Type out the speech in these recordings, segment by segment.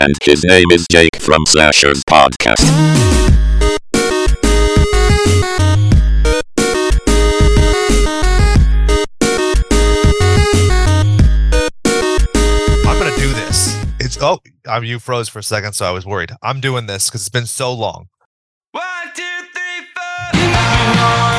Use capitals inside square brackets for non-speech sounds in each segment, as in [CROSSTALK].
And his name is Jake from Slashers Podcast. I'm gonna do this. It's oh, um, you froze for a second, so I was worried. I'm doing this because it's been so long. One, two, three, four.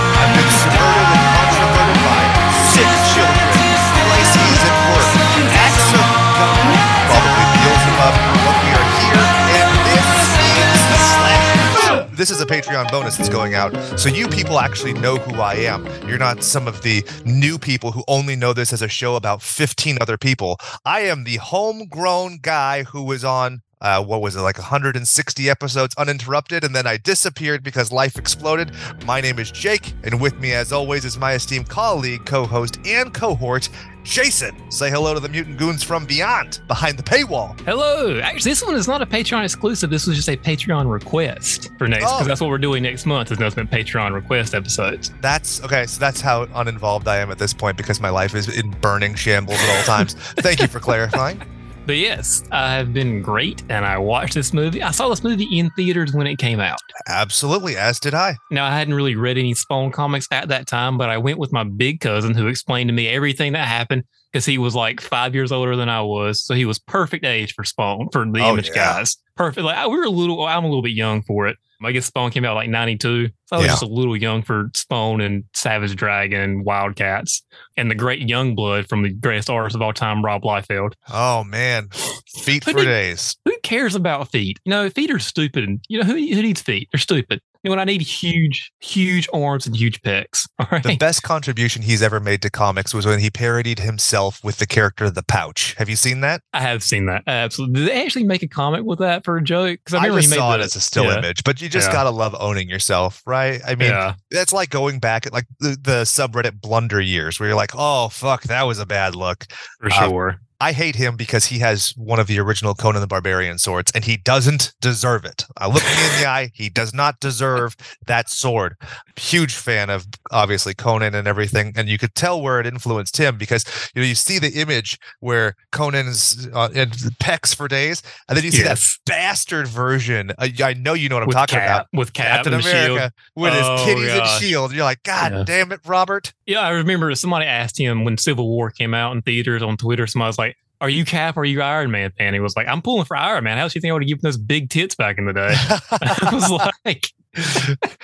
This is a Patreon bonus that's going out, so you people actually know who I am. You're not some of the new people who only know this as a show about 15 other people. I am the homegrown guy who was on uh, what was it like 160 episodes uninterrupted and then i disappeared because life exploded my name is jake and with me as always is my esteemed colleague co-host and cohort jason say hello to the mutant goons from beyond behind the paywall Hello. Actually, this one is not a Patreon exclusive. This was just a Patreon request for next, because Oh. that's what we're doing next month. Is but Patreon request episodes. that's okay so that's how uninvolved i am at this point because my life is in burning shambles at all times [LAUGHS] thank you for clarifying But yes, I have been great, and I watched this movie. I saw this movie in theaters when it came out. absolutely as did i Now, I hadn't really read any Spawn comics at that time, but I went with my big cousin who explained to me everything that happened because he was like five years older than I was. So he was perfect age for Spawn, for the Oh, image yeah. guys. Perfect. Like, we were a little, I'm a little bit young for it. I guess Spawn came out like 92. So I was Yeah. just a little young for Spawn and Savage Dragon and Wildcats and the great young blood from the greatest artist of all time, Rob Liefeld. oh man feet for days Who cares about feet? You know, feet are stupid. And you know, who, who needs feet? They're stupid. You know, when I need huge, huge arms and huge pecs. [LAUGHS] Right. The best contribution he's ever made to comics was when he parodied himself with the character of The Pouch. Have you seen that? I have seen that. Absolutely. Did they actually make a comic with that for a joke? Because I, remember just saw it as a still yeah, image, but you just Yeah. gotta love owning yourself, right? I mean, yeah, that's like going back at like the, the subreddit blunder years where you're like, oh fuck, that was a bad look. for uh, sure. I hate him because he has one of the original Conan the Barbarian swords, and he doesn't deserve it. I look me in the eye; he does not deserve that sword. Huge fan of obviously Conan and everything, and you could tell where it influenced him because you know you see the image where Conan's uh, in pecs for days, and then you see Yes. that bastard version. Uh, I know you know what I'm with talking Cap, about. with Cap Captain and. America with Oh, his kitties and shield. You're like, God Yeah. damn it, Robert. Yeah, I remember somebody asked him when Civil War came out in theaters on Twitter. Somebody was like, "Are you Cap? Or are you Iron Man?" fan?" he was like, "I'm pulling for Iron Man. How do you think I would have given those big tits back in the day?" [LAUGHS] I was like,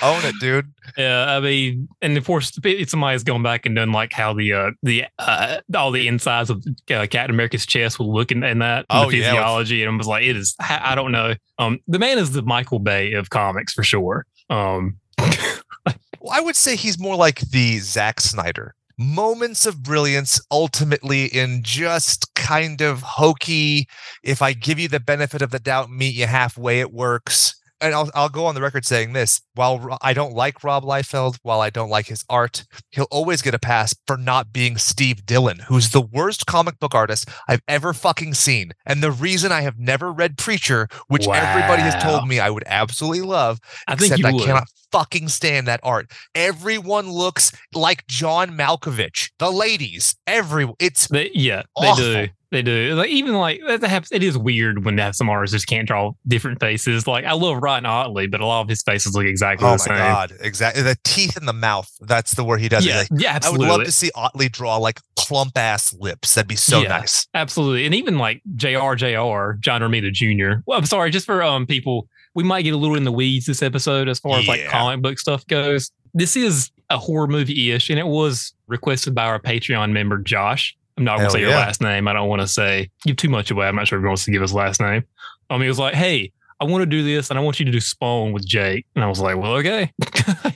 Own it, dude. Yeah, I mean, and of course, somebody's gone back and done like how the uh, the uh, all the insides of uh, Captain America's chest will look in, in that Oh, the yeah, physiology, and I was like, it is. I I don't know. Um, the man is the Michael Bay of comics for sure. Um, [LAUGHS] Well, I would say he's more like the Zack Snyder. Moments of brilliance, ultimately in just kind of hokey. If I give you the benefit of the doubt, meet you halfway, it works. And I'll, I'll go on the record saying this while I don't like Rob Liefeld, while I don't like his art, he'll always get a pass for not being Steve Dillon, who's the worst comic book artist I've ever fucking seen. And the reason I have never read Preacher, which everybody has told me I would absolutely love, I think except I would. cannot fucking stand that art. Everyone looks like John Malkovich. The ladies, every it's They, yeah, they do. They do. Like even like that happens. It is weird when some artists just can't draw different faces. Like I love Ryan Ottley, but a lot of his faces look exactly oh the my same. god, exactly the teeth in the mouth. That's the where he does Yeah, it. Like, yeah, I would love to see Otley draw like plump ass lips. That'd be so Yeah. nice. Absolutely. And even like JR JR, John Romita Jr. Well, I'm sorry, just for um people, we might get a little in the weeds this episode as far as like comic book stuff goes. This is a horror movie ish, and it was requested by our Patreon member Josh. I'm not gonna Hell say your last name. I don't want to say give too much away. I'm not sure if he wants to give his last name. Um, he was like, Hey, I want to do this and I want you to do Spawn with Jake. And I was like, Well, okay. [LAUGHS]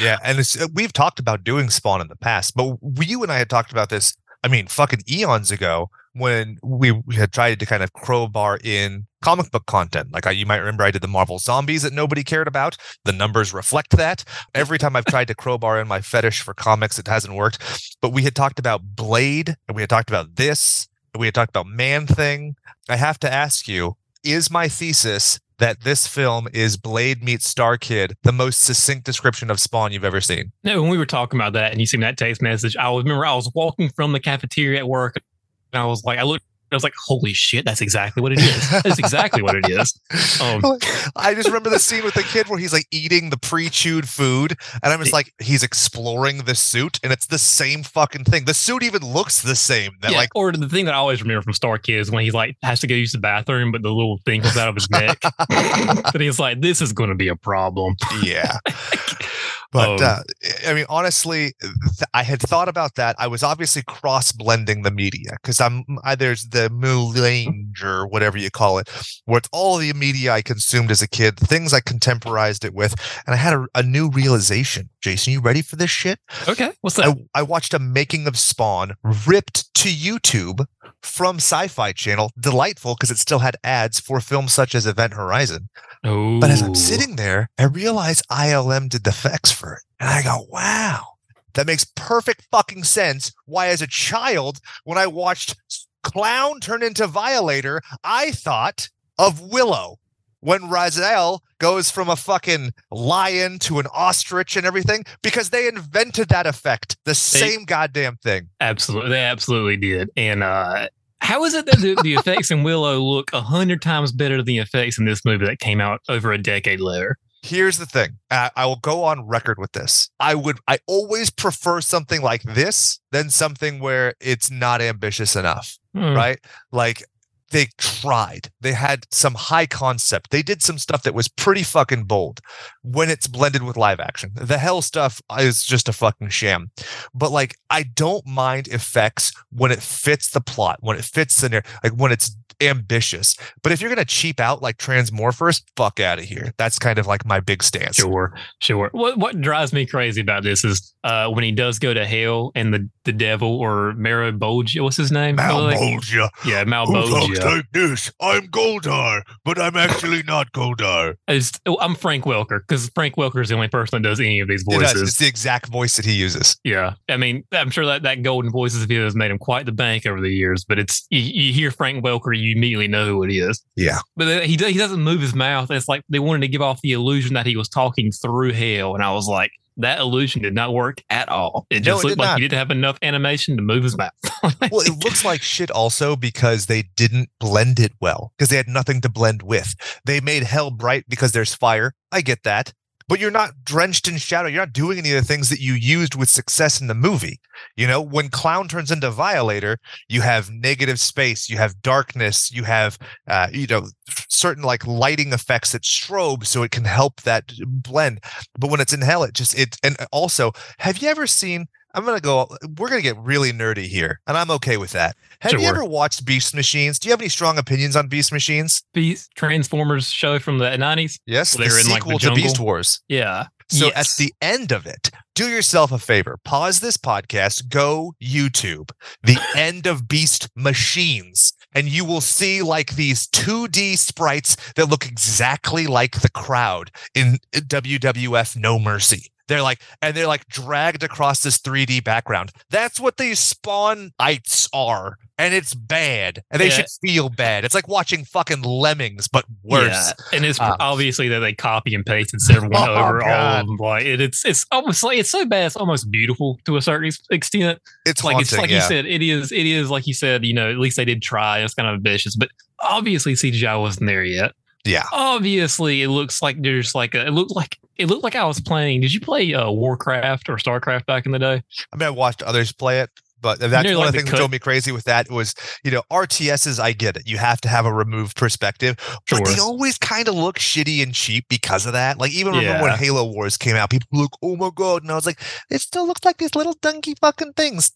Yeah, and it's, uh, we've talked about doing Spawn in the past, but we- you and I had talked about this. I mean, fucking eons ago when we, we had tried to kind of crowbar in comic book content. Like I, you might remember, I did the Marvel Zombies that nobody cared about. The numbers reflect that. Every time I've tried to crowbar in my fetish for comics, it hasn't worked. But we had talked about Blade, and we had talked about this, and we had talked about Man Thing. I have to ask you: Is my thesis that this film is Blade meets Star Kid, the most succinct description of Spawn you've ever seen. No, when we were talking about that and you seen that text message, I remember I was walking from the cafeteria at work and I was like, I looked I was like, holy shit, that's exactly what it is. That's exactly what it is. [LAUGHS] Um, I just remember the scene with the kid where he's like eating the pre-chewed food, and I'm just like, he's exploring the suit, and it's the same fucking thing. The suit even looks the same. That yeah, like, or the thing that I always remember from Star Kids when he like has to go use the bathroom, but the little thing comes out of his neck. [LAUGHS] and he's like, this is going to be a problem. yeah. [LAUGHS] But Um, uh, I mean, honestly, th- I had thought about that. I was obviously cross blending the media because I'm I, there's the melange or whatever you call it, where it's all the media I consumed as a kid, things I contemporized it with, and I had a, a new realization. Jason, you ready for this shit? Okay, what's that? I, I watched a making of Spawn ripped to YouTube from Sci-Fi Channel. Delightful because it still had ads for films such as Event Horizon. Oh, But as I'm sitting there, I realize ILM did the effects for it. And I go, wow, that makes perfect fucking sense. Why, as a child, when I watched Clown turn into Violator, I thought of Willow. When Raziel goes from a fucking lion to an ostrich and everything, because they invented that effect, the same goddamn thing. absolutely, they absolutely did. And uh, how is it that the, the effects in Willow look a hundred times better than the effects in this movie that came out over a decade later? Here's the thing. Uh, I will go on record with this. I would I always prefer something like this than something where it's not ambitious enough, Hmm. right? Like they tried. They had some high concept. They did some stuff that was pretty fucking bold when it's blended with live action. The hell stuff is just a fucking sham. But like I don't mind effects when it fits the plot, when it fits the narr- like when it's ambitious. But if you're gonna cheap out like Transmorphers, fuck out of here. That's kind of like my big stance. Sure, sure. What what drives me crazy about this is uh, when he does go to hell and the, the devil or Marabogia, what's his name? Malebolgia. yeah, Malebolgia. Who talks like this? I'm Goldar, but I'm actually not Goldar. Is- oh, I'm Frank Welker because Frank Welker is the only person that does any of these It does. voices. It's the exact voice that he uses. Yeah, I mean, I'm sure that that golden voices of his has made him quite the bank over the years. But it's you, you hear Frank Welker, you immediately know who it is. Yeah. But he he doesn't move his mouth. It's like they wanted to give off the illusion that he was talking through hell, and I was like, that illusion did not work at all. It No, just it looked like not. he didn't have enough animation to move his mouth. [LAUGHS] Well, it looks like shit also because they didn't blend it well because they had nothing to blend with. They made hell bright because there's fire. I get that. But you're not drenched in shadow. You're not doing any of the things that you used with success in the movie. You know, when Clown turns into Violator, you have negative space, you have darkness, you have, uh, you know, certain like lighting effects that strobe so it can help that blend. But when it's in hell, it just, it, and also, have you ever seen, I'm going to go, we're going to get really nerdy here, and I'm okay with that. Have you ever watched Beast Machines? Do you have any strong opinions on Beast Machines? Beast Transformers show from the 90s. Yes, They're the in, like, the sequel to Beast? Wars. Yeah. So at the end of it, do yourself a favor, pause this podcast, go YouTube, the [LAUGHS] end of Beast Machines, and you will see like these 2D sprites that look exactly like the crowd in uh, WWF No Mercy. They're like, and they're like dragged across this 3D background. That's what these spawnites are. And it's bad. And they Yeah. should feel bad. It's like watching fucking lemmings, but worse. Yeah, and it's Uh, obviously that they copy and pasted several one [LAUGHS] Oh, over all of them. Like it, it's it's almost like it's so bad, it's almost beautiful to a certain extent. It's like haunting, it's like yeah. you said, it is it is like you said. You know, at least they did try. It's kind of ambitious, but obviously CGI wasn't there yet. Yeah. Obviously, it looks like there's like a. It looked like it looked like I was playing. Did you play uh, Warcraft or Starcraft back in the day? I mean, I watched others play it, but that's one like of the things that drove me crazy with that was, you know, RTSs, I get it. You have to have a removed perspective, but they always kind of look shitty and cheap because of that. Like, even remember when Halo Wars came out, people look, oh my God. And I was like, it still looks like these little dunky fucking things.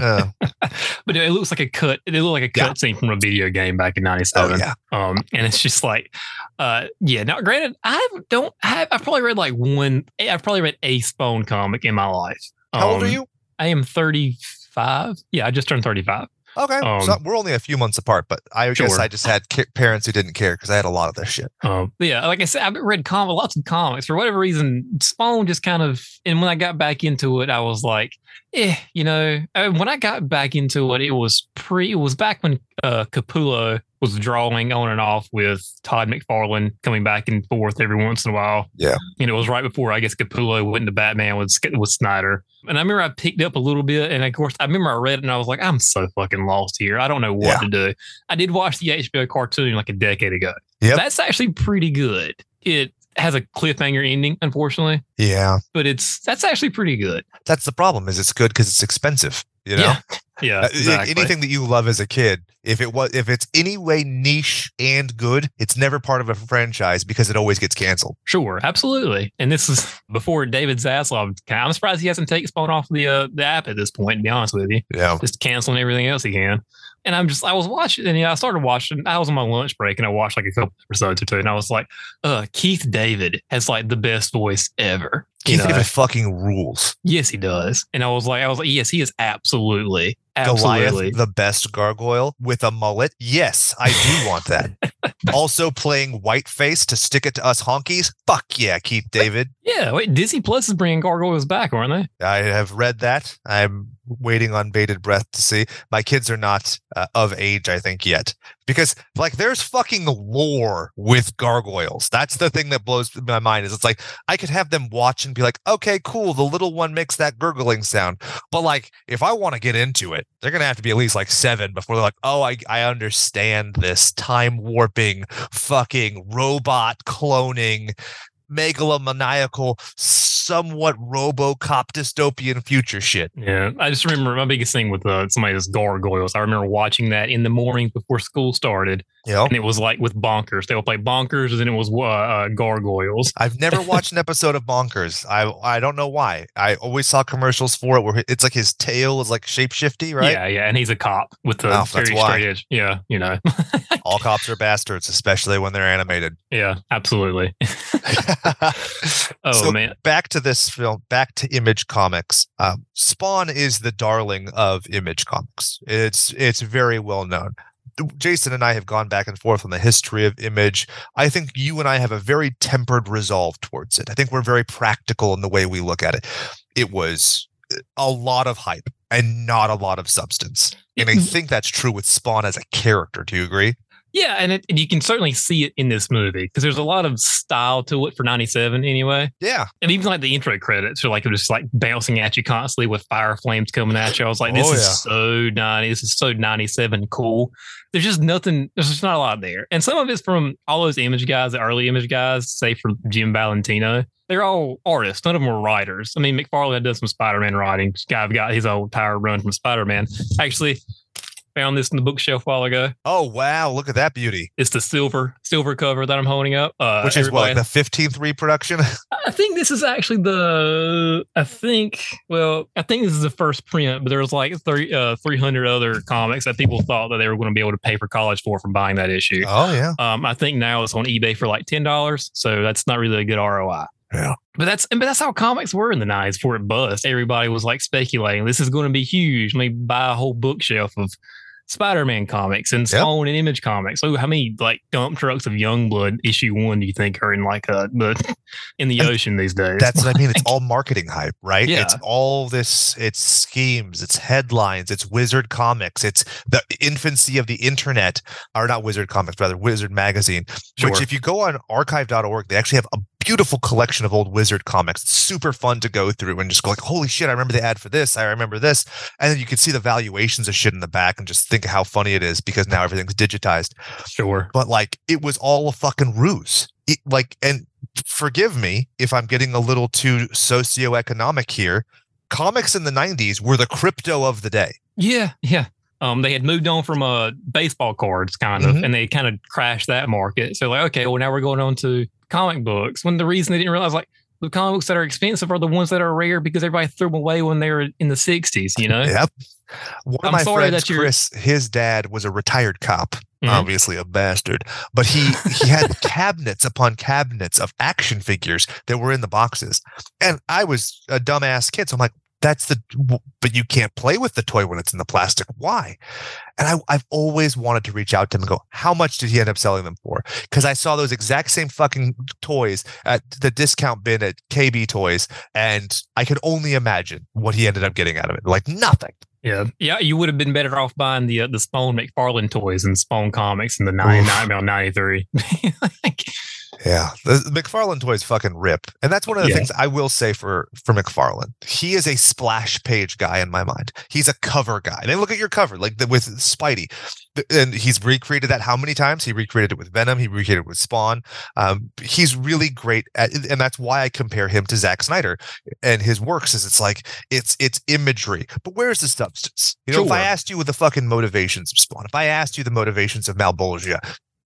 Uh, [LAUGHS] But it looks like a cut. It looked like a Yeah. cut scene from a video game back in oh, '97. yeah. Um, and it's just like, uh, yeah. Now, granted, I don't have. I've probably read like one. I've probably read a Spawn comic in my life. How old are Um, you? I am thirty-five. Yeah, I just turned thirty-five. Okay. um, so we're only a few months apart, but I guess I just had ca- parents who didn't care because I had a lot of this shit. Um, yeah, like I said, I've read com- lots of comics for whatever reason. Spawn just kind of, and when I got back into it, I was like, eh, you know. uh, When I got back into it, it was pre. It was back when uh, Capullo was drawing on and off with Todd McFarlane coming back and forth every once in a while. Yeah. And it was right before I guess Capullo went into Batman with with Snyder. And I remember I picked up a little bit, and of course I remember I read it and I was like, I'm so fucking lost here. I don't know what Yeah. to do. I did watch the HBO cartoon like a decade ago. Yeah. That's actually pretty good. It has a cliffhanger ending, unfortunately, Yeah. but it's that's actually pretty good. That's the problem is it's good because it's expensive. You know? Yeah. Yeah. Uh, exactly. anything that you love as a kid if it was if it's any way niche and good it's never part of a franchise because it always gets canceled Sure, absolutely. And this is [LAUGHS] before David Zaslav. I'm surprised he hasn't taken Spawn off the uh, the app at this point. To be honest with you, yeah just canceling everything else he can. And I'm just, I was watching, and yeah, I started watching. I was on my lunch break, and I watched like a couple episodes or two, and I was like, "Uh, Keith David has like the best voice ever." You Keith know? David fucking rules Yes, he does. And I was like, I was like, yes, he is absolutely, absolutely. Goliath the best gargoyle with a mullet yes I do want that [LAUGHS] also playing whiteface to stick it to us honkies fuck yeah Keith David yeah, wait, Disney Plus is bringing gargoyles back, aren't they? I have read that I'm waiting on bated breath to see. My kids are not uh, of age I think yet. Because like there's fucking lore with gargoyles. That's the thing that blows my mind is it's like i could have them watch and be like okay cool the little one makes that gurgling sound. But like if i want to get into it they're gonna have to be at least like seven before they're like oh i, I understand this time warping fucking robot cloning megalomaniacal somewhat robocop dystopian future shit Yeah, I just remember my biggest thing with uh, somebody that's gargoyles. I remember watching that in the morning before school started, know and it was like with bonkers. They would play bonkers, and then it was uh, uh, gargoyles. I've never [LAUGHS] watched an episode of Bonkers. I I don't know why. I always saw commercials for it where it's like his tail is like shapeshifty, right? Yeah, yeah, and he's a cop with the Oh, very straight edge. Yeah, you know, [LAUGHS] All cops are bastards, especially when they're animated. yeah, absolutely. [LAUGHS] Oh So, man, Back to this film, back to Image Comics. Um, Spawn is the darling of Image Comics. It's it's very well known. Jason and I have gone back and forth on the history of Image. I think you and I have a very tempered resolve towards it. I think we're very practical in the way we look at it. It was uh, a lot of hype and not a lot of substance. And I mm-hmm. think that's true with Spawn as a character. Do you agree? Yeah, and, it, and you can certainly see it in this movie because there's a lot of style to it for '97 anyway. Yeah. And even like the intro credits are like just like bouncing at you constantly with fire flames coming at you. I was like, this Oh, is yeah. so 90. This is so 97 cool. There's just nothing, there's just not a lot there. And some of it's from all those image guys, the early image guys, say from Jim Valentino. They're all artists. None of them were writers. I mean, McFarlane had done some Spider Man writing. This guy got his old tire run from Spider Man. Actually, found this in the bookshelf a while ago. Oh wow! Look at that beauty. It's the silver silver cover that I'm holding up. Uh, Which is what like the fifteenth reproduction. [LAUGHS] I think this is actually the. I think. Well, I think this is the first print, but there was like three, uh, 300 other comics that people thought that they were going to be able to pay for college for from buying that issue. oh yeah. Um, I think now it's on eBay for like ten dollars, so that's not really a good ROI. Yeah. But that's but that's how comics were in the nineties before it bust. Everybody was like speculating this is going to be huge. Let me buy a whole bookshelf of Spider-Man comics and Yep. Spawn and Image comics. So how many like dump trucks of Youngblood issue one do you think are in like a, the in the And ocean these days? That's what I mean. It's [LAUGHS] all marketing hype, right? Yeah. It's all this, it's schemes, it's headlines, it's Wizard Comics, it's the infancy of the internet, or not Wizard Comics, rather Wizard Magazine. Which, if you go on archive.org, they actually have a beautiful collection of old Wizard comics. It's super fun to go through and just go like, holy shit, I remember the ad for this. I remember this. And then you can see the valuations of shit in the back and just think how funny it is because now everything's digitized. sure. but like it was all a fucking ruse. It, like, and forgive me if I'm getting a little too socioeconomic here. Comics in the 90s were the crypto of the day. Yeah, yeah. Um, they had moved on from uh baseball cards, kind of, Mhm. and they kind of crashed that market. So like, okay, well now we're going on to comic books. When the reason they didn't realize like the comic books that are expensive are the ones that are rare because everybody threw them away when they were in the '60s. You know? Yep. One I'm my sorry friends, that you're- Chris, his dad was a retired cop, Mhm. obviously a bastard, but he he had [LAUGHS] cabinets upon cabinets of action figures that were in the boxes. And I was a dumbass kid, so I'm like, that's the but you can't play with the toy when it's in the plastic. Why? And I, I've always wanted to reach out to him and go, how much did he end up selling them for? Because I saw those exact same fucking toys at the discount bin at KB Toys, and I could only imagine what he ended up getting out of it. Like nothing. Yeah, yeah, you would have been better off buying the uh, the Spawn McFarlane toys and Spawn comics in the 99 93. [LAUGHS] like, Yeah, the the McFarlane toys fucking rip, and that's one of the Yeah. things I will say for for McFarlane. He is a splash page guy in my mind. He's a cover guy. They look at your cover like the, with Spidey, and he's recreated that how many times? He recreated it with Venom. He recreated it with Spawn. Um, he's really great at, and that's why I compare him to Zack Snyder and his works. Is it's like it's it's imagery, but where's the substance? You know, if I asked you with the fucking motivations of Spawn, if I asked you the motivations of Malebolgia,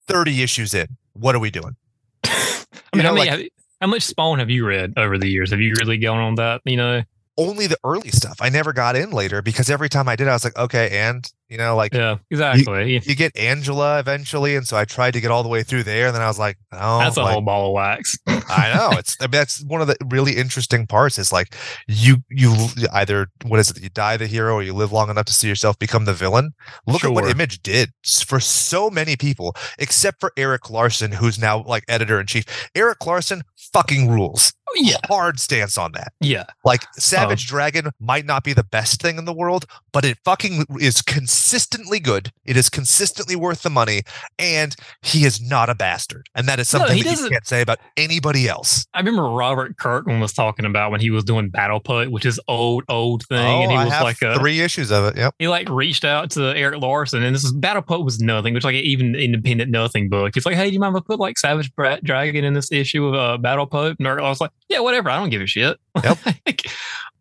thirty issues in, what are we doing? [LAUGHS] I You mean, know, how, many, like- have- how much Spawn have you read over the years? Have you really gone on that? You know, only the early stuff. I never got in later because every time I did, I was like, okay, and you know, like yeah, exactly. Yeah. you get Angela eventually, and so I tried to get all the way through there, and then I was like, oh, That's a like, whole ball of wax. [LAUGHS] I know it's I mean, that's one of the really interesting parts is like you you either what is it you die the hero or you live long enough to see yourself become the villain. Look at what Image did for so many people, except for Erik Larsen, who's now like editor in chief. Erik Larsen fucking rules. Yeah, Hard stance on that. yeah. Like Savage Dragon might not be the best thing in the world, but it fucking is consistently good. It is consistently worth the money, and he is not a bastard. And that is No, something he that you can't say about anybody else. I remember Robert Kirkman was talking about when he was doing Battle Pope, which is old, old thing, oh, and he I was like a three issues of it. Yep. he like reached out to Erik Larsen, and this is Battle Pope was nothing, which like an even independent nothing book. It's like, hey, do you mind if I put like Savage Bra- Dragon in this issue of uh, Battle Pope? And Erik was like, yeah, whatever. I don't give a shit. Yep. [LAUGHS] Like,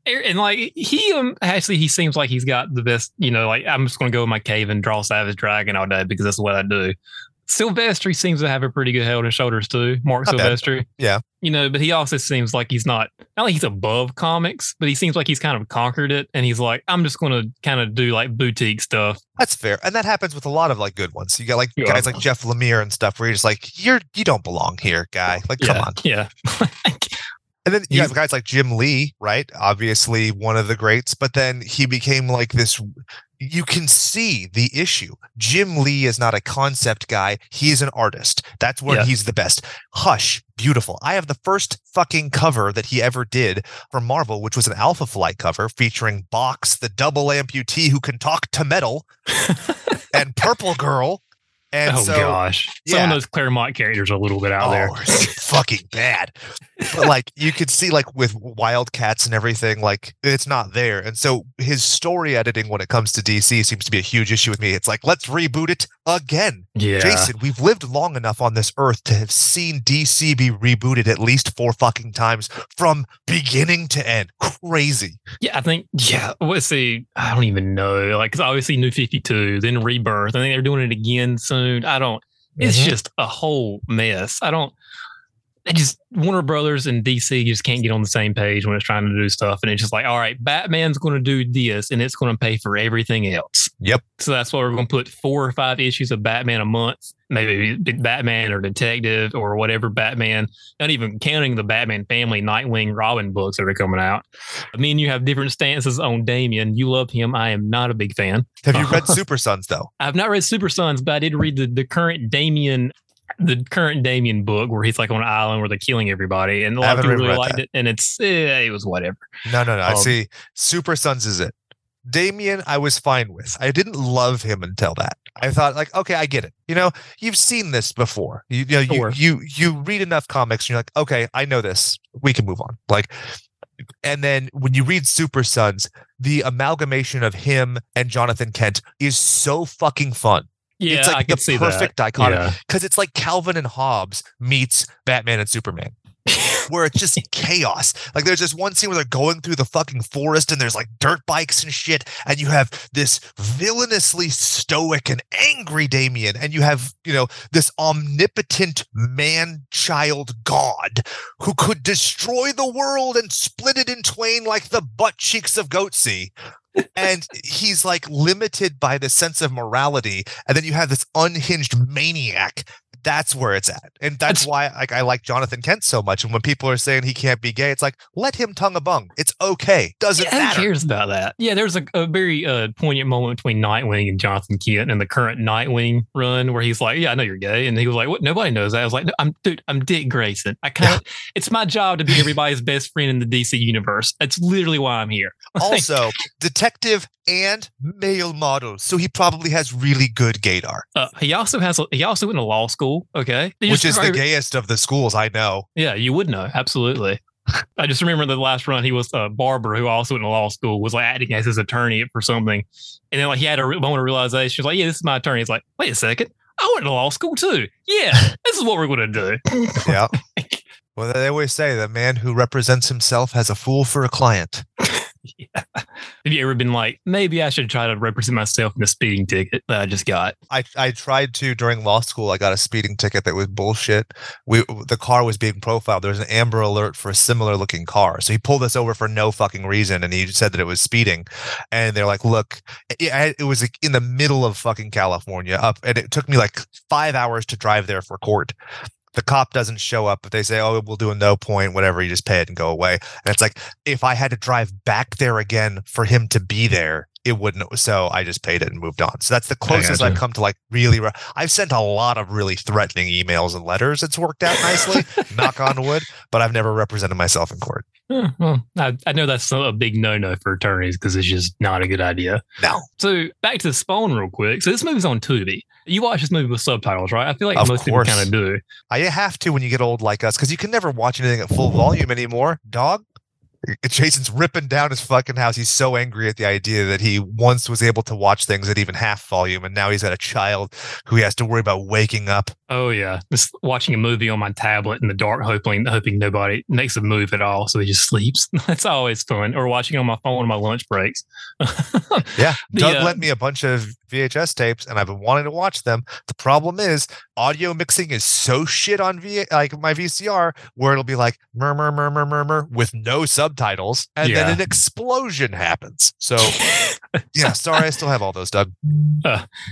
Er- and like he um actually he seems like he's got the best. You know, like I'm just gonna go in my cave and draw Savage Dragon all day because that's what I do. Silvestri seems to have a pretty good head and shoulders too. Mark Not bad. Yeah. You know, but he also seems like he's not not like he's above comics, but he seems like he's kind of conquered it and he's like, I'm just gonna kind of do like boutique stuff. That's fair, and that happens with a lot of like good ones. You got like Yeah. guys like Jeff Lemire and stuff, where you're just like, you're you don't belong here, guy. Like, come on. Yeah. [LAUGHS] And then you You- have guys like Jim Lee, right? Obviously one of the greats, but then he became like this. You can see the issue. Jim Lee is not a concept guy. He is an artist. That's where Yeah. he's the best. Hush, beautiful. I have the first fucking cover that he ever did for Marvel, which was an Alpha Flight cover featuring Box, the double amputee who can talk to metal, [LAUGHS] and Purple Girl. And oh so, gosh. Some yeah. of those Claremont characters are a little bit out oh, there. Oh, [LAUGHS] it's fucking bad. But like you could see, like with Wildcats and everything, like it's not there. And so his story editing when it comes to DC seems to be a huge issue with me. It's like let's reboot it again. Yeah. Jason, we've lived long enough on this earth to have seen DC be rebooted at least four fucking times from beginning to end. Crazy. Yeah, I think, yeah, let's see. I don't even know. Like, because obviously New 52, then Rebirth. I think they're doing it again soon. I don't, it's Mhm. just a whole mess. I don't, they just, Warner Brothers and DC just can't get on the same page when it's trying to do stuff. And it's just like, all right, Batman's going to do this and it's going to pay for everything else. Yep. So that's why we're going to put four or five issues of Batman a month, maybe Batman or Detective or whatever Batman, not even counting the Batman family, Nightwing, Robin books that are coming out. I mean, you have different stances on Damian. You love him. I am not a big fan. Have you read [LAUGHS] Super Sons though? I've not read Super Sons, but I did read the, the current Damian. The current Damian book where he's like on an island where they're killing everybody, and a lot of people really liked that. it, and it's eh, it was whatever. No, no, no. I Um, see. Super Sons is it. Damian, I was fine with. I didn't love him until that. I thought, like, okay, I get it. You know, you've seen this before. You, you know, you, you you read enough comics, and you're like, okay, I know this. We can move on. Like, and then when you read Super Sons, the amalgamation of him and Jonathan Kent is so fucking fun. Yeah, it's like I the perfect that. dichotomy Yeah. because it's like Calvin and Hobbes meets Batman and Superman where it's just chaos. Like there's this one scene where they're going through the fucking forest and there's like dirt bikes and shit, and you have this villainously stoic and angry Damian, and you have, you know, this omnipotent man-child god who could destroy the world and split it in twain like the butt cheeks of Goatse. and he's like limited by the sense of morality, and then you have this unhinged maniac That's where it's at. And that's That's- why like I like Jonathan Kent so much. And when people are saying he can't be gay, it's like, let him tongue a bung. It's okay. Doesn't Yeah, who cares about that? Yeah, there's a, a very uh, poignant moment between Nightwing and Jonathan Kent in the current Nightwing run where he's like, "Yeah, I know you're gay," and he was like, "What? Nobody knows that." I was like, no, "I'm dude, I'm Dick Grayson. I kind of, it's my job to be everybody's best friend in the DC universe. That's literally why I'm here." [LAUGHS] Also, detective and male model. So he probably has really good gaydar, Uh, he also has, a, he also went to law school. Okay, They which just- is the gayest of the schools I know. Yeah, you would know absolutely. I just remember the last run he was a barber who also went to law school was like acting as his attorney for something, and then like he had a moment of realization. He was like, "Yeah, this is my attorney." He's like, "Wait a second, I went to law school too. Yeah, this is what we're going to do." [LAUGHS] Yeah. [LAUGHS] well, they always say the man who represents himself has a fool for a client. [LAUGHS] Have you ever been like, maybe I should try to represent myself in a speeding ticket that I just got? I, I tried to during law school. I got a speeding ticket that was bullshit. We the car was being profiled. There was an Amber Alert for a similar looking car. So he pulled us over for no fucking reason, and he said that it was speeding. And they're like, "Look, it, it was in the middle of fucking California, up, and it took me like five hours to drive there for court." The cop doesn't show up, but they say, "Oh, we'll do a no point, whatever. You just pay it and go away." And it's like, if I had to drive back there again for him to be there, it wouldn't. So I just paid it and moved on. So that's the closest I've come to like really. Re- I've sent a lot of really threatening emails and letters. It's worked out nicely, [LAUGHS] knock on wood. But I've never represented myself in court. Huh, well, I, I know that's a big no-no for attorneys because it's just not a good idea. No, So back to the Spawn real quick. So this movie's on Tubi. You watch this movie with subtitles, right? I feel like Of most course. people kind of do. I have to when you get old like us because you can never watch anything at full volume anymore. Dog. Jason's ripping down his fucking house. He's so angry at the idea that he once was able to watch things at even half volume, and now he's got a child who he has to worry about waking up. Oh yeah, just watching a movie on my tablet in the dark, hoping hoping nobody makes a move at all, so he just sleeps. [LAUGHS] That's always fun. Or watching on my phone on my lunch breaks. [LAUGHS] Yeah, The, Doug uh, lent me a bunch of VHS tapes, and I've been wanting to watch them. The problem is, audio mixing is so shit on V like my VCR, where it'll be like murmur, murmur, murmur with no subtitles, and Yeah. then an explosion happens. So, [LAUGHS] yeah, sorry, I still have all those, Doug.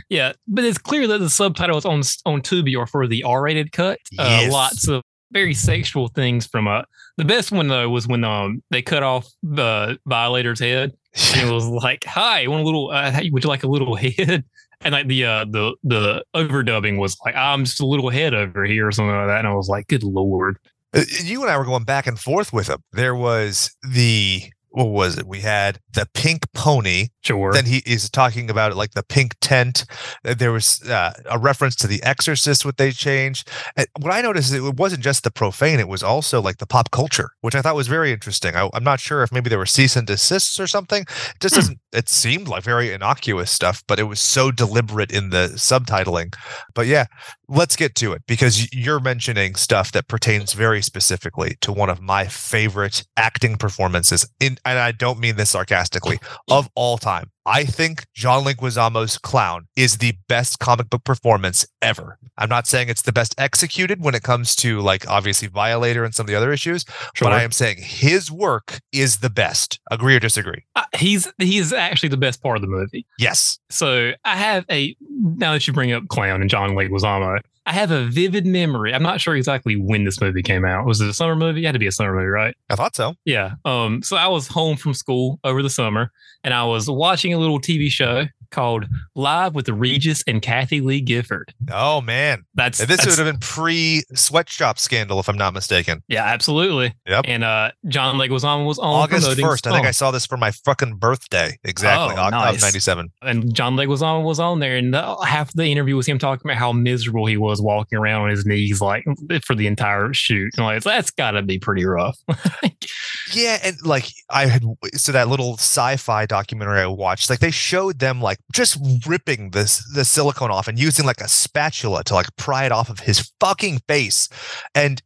Yeah, but it's clear that the subtitles on on Tubi are for the R-rated cut. Uh, Yes. lots of very sexual things from uh the best one though was when um they cut off the violator's head it was like, "Hi, want a little? Uh, hey, would you like a little [LAUGHS] head?" And like the uh the the overdubbing was like, "I'm just a little head over here" or something like that, and I was like, "Good lord." Uh, You and I were going back and forth with him. There was the what was it? We had the pink pony. Sure. Then he is talking about it like the pink tent. Uh, There was uh, a reference to The Exorcist, what they changed. And what I noticed is it wasn't just the profane; it was also like the pop culture, which I thought was very interesting. I, I'm not sure if maybe there were cease and desists or something. It just doesn't. It seemed like very innocuous stuff, but it was so deliberate in the subtitling. But yeah, let's get to it because you're mentioning stuff that pertains very specifically to one of my favorite acting performances in and I don't mean this sarcastically of all time. I think John Leguizamo's clown is the best comic book performance ever. I'm not saying it's the best executed when it comes to like obviously Violator and some of the other issues, Sure. but I am saying his work is the best. Agree or disagree? Uh, he's he's actually the best part of the movie. Yes. So I have a now that you bring up Clown and John Leguizamo, I have a vivid memory. I'm not sure exactly when this movie came out. Was it a summer movie? It had to be a summer movie, right? I thought so. Yeah. Um. So I was home from school over the summer, and I was watching a little TV show called Live with Regis and Kathie Lee Gifford. Oh man. That's This that's- would have been pre sweatshop scandal if I'm not mistaken. yeah, absolutely. Yep. And uh, John Leguizamo was on August 1st. I think I saw this for my fucking birthday. Exactly. Oh, nice. Of 97. and John Leguizamo was on there, and the, half the interview was him talking about how miserable he was walking around on his knees, like for the entire shoot. And like that's got to be pretty rough. [LAUGHS] Yeah, and like I had so that little sci-fi documentary I watched, like they showed them like just ripping this the silicone off and using like a spatula to like pry it off of his fucking face. And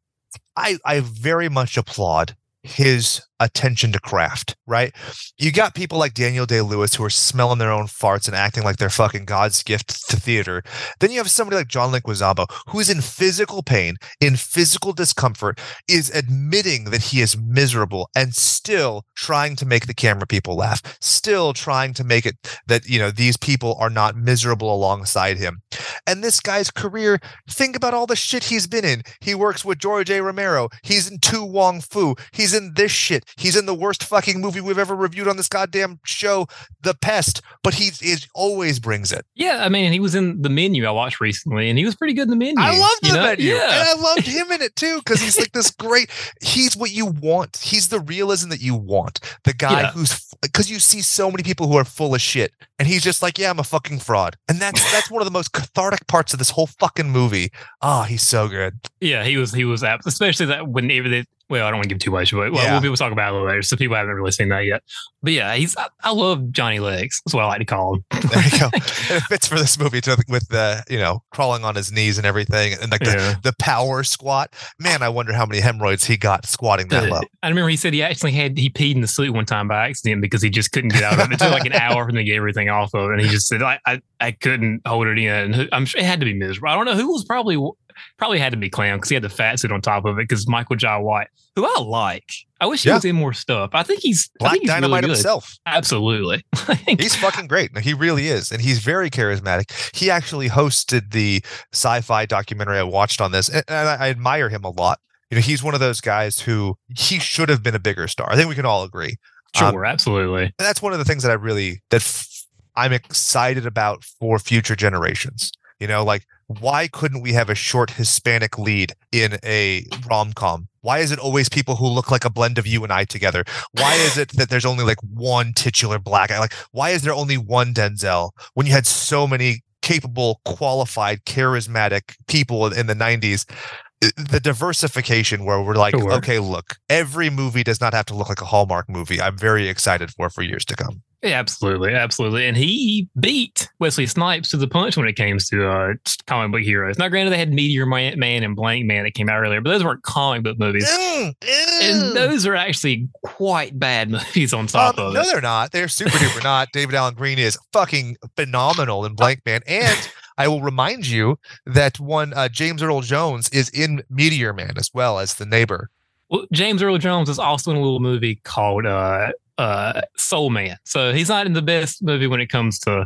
I I very much applaud his attention to craft, right? You got people like Daniel Day Lewis who are smelling their own farts and acting like they're fucking God's gift to theater. Then you have somebody like John Leguizamo who is in physical pain, in physical discomfort, is admitting that he is miserable and still trying to make the camera people laugh, still trying to make it that, you know, these people are not miserable alongside him. And this guy's career, think about all the shit he's been in. He works with George A. Romero. He's in To Wong Foo. He's in this shit. He's in the worst fucking movie we've ever reviewed on this goddamn show, The Pest. But he is always brings it. Yeah, I mean, he was in the menu I watched recently, and he was pretty good in the menu. I love the know? menu, Yeah. and I loved him in it too because he's like this [LAUGHS] great. He's what you want. He's the realism that you want. The guy Yeah. who's because you see so many people who are full of shit, and he's just like, yeah, I'm a fucking fraud, and that's [LAUGHS] that's one of the most cathartic parts of this whole fucking movie. Oh, he's so good. Yeah, he was he was apt, especially that when they, well, I don't want to give too much, but well, Yeah. we'll, we'll talk about it a little later. So people haven't really seen that yet. But yeah, he's I, I love Johnny Legs. That's what I like to call him. [LAUGHS] There you go. [LAUGHS] And it fits for this movie too, with the you know crawling on his knees and everything, and like the, Yeah. the power squat. Man, I wonder how many hemorrhoids he got squatting that uh, low. I remember he said he actually had he peed in the suit one time by accident because he just couldn't get out of it. It took like an hour for him to get everything off of it, and he just said I I, I couldn't hold it in. And I'm sure it had to be miserable. I don't know who was probably probably had to be Clown because he had the fat suit on top of it. Because Michael Jai White, who I like, I wish he Yeah. was in more stuff. I think he's Black think he's really Dynamite good. himself. Absolutely. [LAUGHS] He's fucking great. He really is. And he's very charismatic. He actually hosted the sci fi documentary I watched on this. And, and I, I admire him a lot. You know, he's one of those guys who he should have been a bigger star. I think we can all agree. Um, sure, absolutely. And that's one of the things that I really that f- I'm excited about for future generations. You know, like why couldn't we have a short Hispanic lead in a rom com? Why is it always people who look like a blend of you and I together? Why is it that there's only like one titular black guy? Like, why is there only one Denzel when you had so many capable, qualified, charismatic people in the 90s? The diversification where we're like, Sure. okay, look, every movie does not have to look like a Hallmark movie. I'm very excited for for years to come. Yeah, absolutely, absolutely. And he beat Wesley Snipes to the punch when it came to uh, comic book heroes. Now, granted, they had Meteor Man, and Blank Man that came out earlier, but those weren't comic book movies. Mm, And those are actually quite bad [LAUGHS] movies on top Um, of no, it. they're not. They're super duper [LAUGHS] not. David Alan Grier is fucking phenomenal in Blank Man. And I will remind you that one uh, James Earl Jones is in Meteor Man as well as the neighbor. Well, James Earl Jones is also in a little movie called uh, uh, Soul Man. So he's not in the best movie when it comes to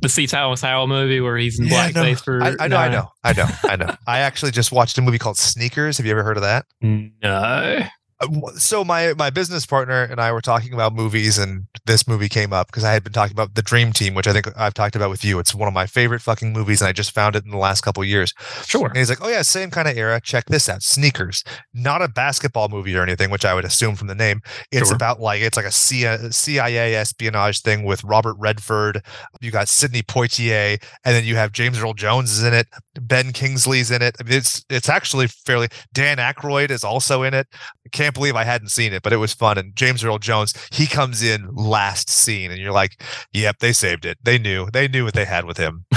the C. Thomas Howell movie where he's in Yeah, blackface for. I, I know, I know, I know, I know. I actually just watched a movie called Sneakers. Have you ever heard of that? [LAUGHS] No. Uh, So my my business partner and I were talking about movies, and this movie came up because I had been talking about The Dream Team, which I think I've talked about with you. It's one of my favorite fucking movies, and I just found it in the last couple of years. Sure. And he's like, "Oh yeah, same kind of era. Check this out, Sneakers. Not a basketball movie or anything, which I would assume from the name. It's Sure. about like it's like a CIA espionage thing with Robert Redford. You got Sidney Poitier, and then you have James Earl Jones is in it. Ben Kingsley's in it. I mean, it's it's actually fairly. Dan Aykroyd is also in it. I can't believe I hadn't seen it, but it was fun. And James Earl Jones, he comes in last scene, and you're like, "Yep, they saved it. They knew. They knew what they had with him." [LAUGHS]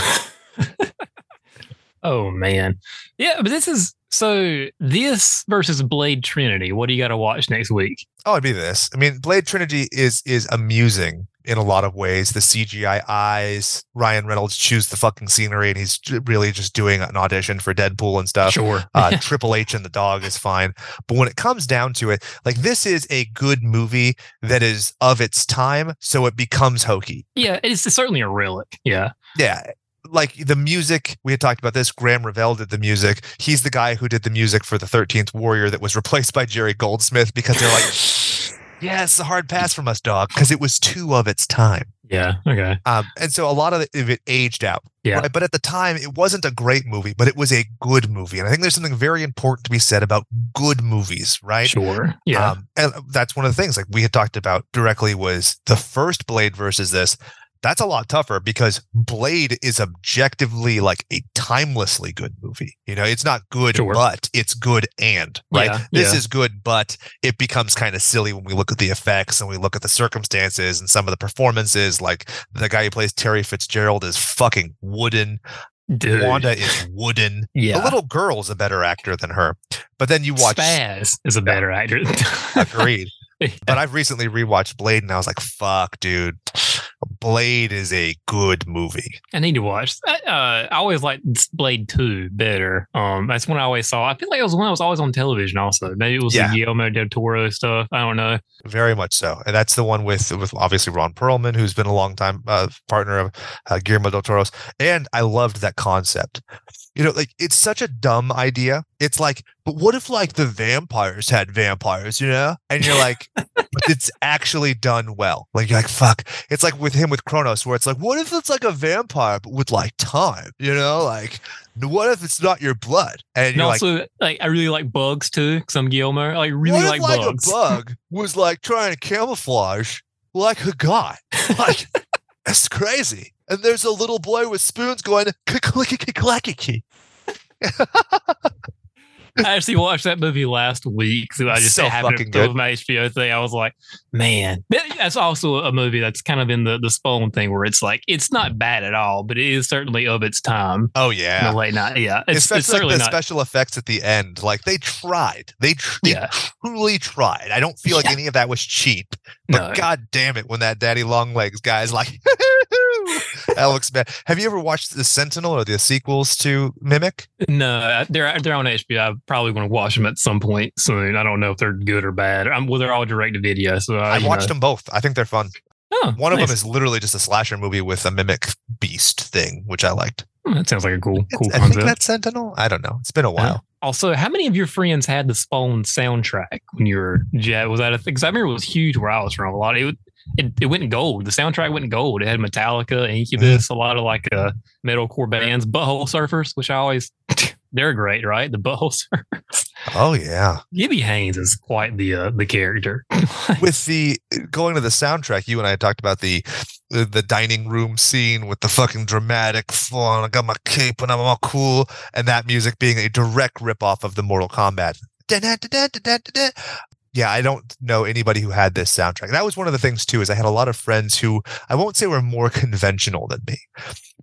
Oh man, yeah, but this is so this versus Blade Trinity. What do you got to watch next week? Oh, it'd be this. I mean, Blade Trinity is is amusing in a lot of ways. The CGI eyes, Ryan Reynolds chews the fucking scenery, and he's really just doing an audition for Deadpool and stuff. Sure. Uh, [LAUGHS] Triple H and the dog is fine, but when it comes down to it, like this is a good movie that is of its time, so it becomes hokey. yeah, it's certainly a relic. Yeah. Yeah. Like the music, we had talked about this. Graeme Revell did the music. He's the guy who did the music for the 13th Warrior that was replaced by Jerry Goldsmith because they're like, [LAUGHS] yeah, it's a hard pass from us, dog, because it was two of its time. Yeah. Okay. Um, and so a lot of it, aged out. Yeah. Right? But at the time, it wasn't a great movie, but it was a good movie. And I think there's something very important to be said about good movies, right? Sure. Yeah. Um, and that's one of the things like we had talked about directly was the first Blade versus this. That's a lot tougher because Blade is objectively like a timelessly good movie. You know, it's not good, Sure. but it's good and right. Yeah, this yeah. is good, but it becomes kind of silly when we look at the effects and we look at the circumstances and some of the performances. Like the guy who plays Terry Fitzgerald is fucking wooden. Dude. Wanda is wooden. yeah. The little girl's a better actor than her. But then you watch Spaz is a better actor. Agreed. [LAUGHS] But I've recently rewatched Blade and I was like, fuck, dude. Blade is a good movie. I need to watch. Uh, I always liked Blade Two better. Um, that's one I always saw. I feel like it was one that was always on television. Also, maybe it was Yeah. the Guillermo del Toro stuff. I don't know. Very much so. And that's the one with with obviously Ron Perlman, who's been a long time uh, partner of uh, Guillermo del Toro's. And I loved that concept. You know, like it's such a dumb idea. It's like, but what if like the vampires had vampires, you know? And you're [LAUGHS] like, but it's actually done well. Like you're like, fuck. It's like with him with Cronos, where it's like, what if it's like a vampire but with like time, you know? Like, what if it's not your blood? And And you're like, also, like, I really like bugs too. Because I'm Guillermo. I like really what like, if like bugs. a bug was like trying to camouflage like a guy? [LAUGHS] Like that's crazy. And there's a little boy with spoons going clicky clacky. I actually watched that movie last week, so I just So happened to good. my HBO thing. I was like, man, that's also a movie that's kind of in the the Spawn thing, where it's like it's not bad at all, but it is certainly of its time. Oh yeah. the late night, yeah, it's, Especially it's certainly like the not. special effects at the end. Like they tried. They, tr- they Yeah. truly tried. I don't feel like Yeah. any of that was cheap. But no, god damn it, when that daddy long legs guy is like [LAUGHS] that looks bad. Have you ever watched the Sentinel or the sequels to Mimic? no, they're they're on HBO. I probably want to watch them at some point soon. I don't know if they're good or bad. I'm, well, they're all direct to video, so I, I've watched them both. I think they're fun. Oh, One of them is literally just a slasher movie with a mimic beast thing, which I liked. Hmm, That sounds like a cool cool I think concept. that's Sentinel. I don't know. It's been a while. Uh, also, how many of your friends had the Spawn soundtrack when you were yeah, was that a thing? 'Cause I remember it was huge where I was from. A lot. It, it it went in gold. The soundtrack went in gold. It had Metallica, Incubus, a lot of like uh, metalcore bands, Butthole Surfers, which I always [LAUGHS] they're great, right? The Butthole [LAUGHS] Surfers. Oh yeah. Gibby Haynes is quite the uh, the character. [LAUGHS] With the going to the soundtrack, you and I talked about the the, the dining room scene with the fucking dramatic fun. I got my cape and I'm all cool, and that music being a direct ripoff of the Mortal Kombat. Yeah, I don't know anybody who had this soundtrack. That was one of the things too, is I had a lot of friends who I won't say were more [LAUGHS] conventional than me,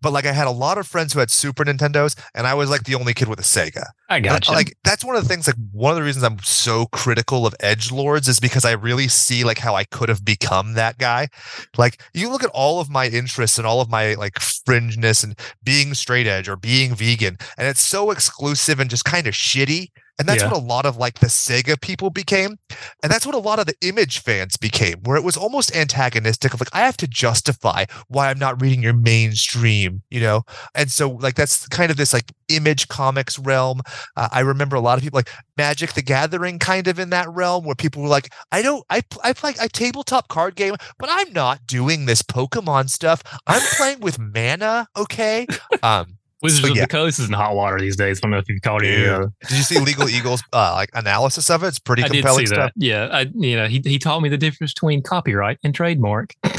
but like I had a lot of friends who had Super Nintendos, and I was like the only kid with a Sega. I got gotcha. Like that's one of the things. Like one of the reasons I'm so critical of edge lords is because I really see like how I could have become that guy. Like you look at all of my interests and all of my like fringeness and being straight edge or being vegan, and it's so exclusive and just kind of shitty. And that's Yeah. what a lot of like the Sega people became. And that's what a lot of the image fans became, where it was almost antagonistic of like, I have to justify why I'm not reading your mainstream, you know? And so like that's kind of this like image comics realm. Uh, I remember a lot of people like Magic the Gathering kind of in that realm where people were like, I don't, I, I play a tabletop card game, but I'm not doing this Pokemon stuff. I'm playing with mana. Okay. Um, Wizards so of yeah. the Coast is in hot water these days. I don't know if you've caught. Dude, Uh, did you see Legal [LAUGHS] Eagles uh, like analysis of it? It's pretty I did compelling see stuff. that. Yeah, I you know he he taught me the difference between copyright and trademark. [LAUGHS] [LAUGHS]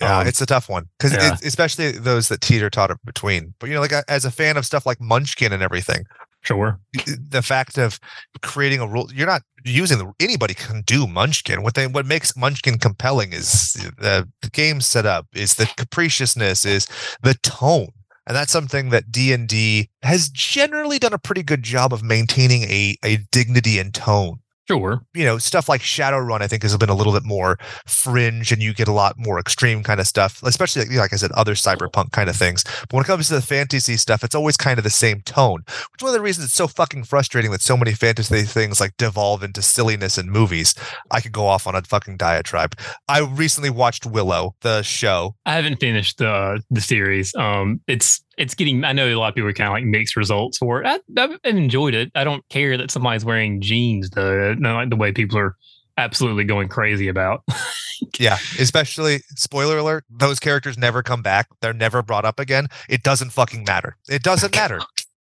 Yeah, Um, it's a tough one because yeah. especially those that teeter totter between. But you know, like uh, as a fan of stuff like Munchkin and everything, Sure. the fact of creating a rule, you're not using the anybody can do Munchkin. What they what makes Munchkin compelling is the, the game setup, is the capriciousness, is the tone. And that's something that D and D has generally done a pretty good job of maintaining a, a dignity and tone Sure. you know stuff like Shadowrun, I think has been a little bit more fringe, and you get a lot more extreme kind of stuff, especially like, like I said, other cyberpunk kind of things. But when it comes to the fantasy stuff, it's always kind of the same tone, which is one of the reasons it's so fucking frustrating that so many fantasy things like devolve into silliness in movies. I could go off on a fucking diatribe. I recently watched Willow, the show. I haven't finished the the series. Um, it's it's getting. I know a lot of people are kind of like mixed results for it. I, I've enjoyed it. I don't care that somebody's wearing jeans though. Not like the way people are absolutely going crazy about. [LAUGHS] Yeah, especially spoiler alert, those characters never come back. They're never brought up again. It doesn't fucking matter. It doesn't matter.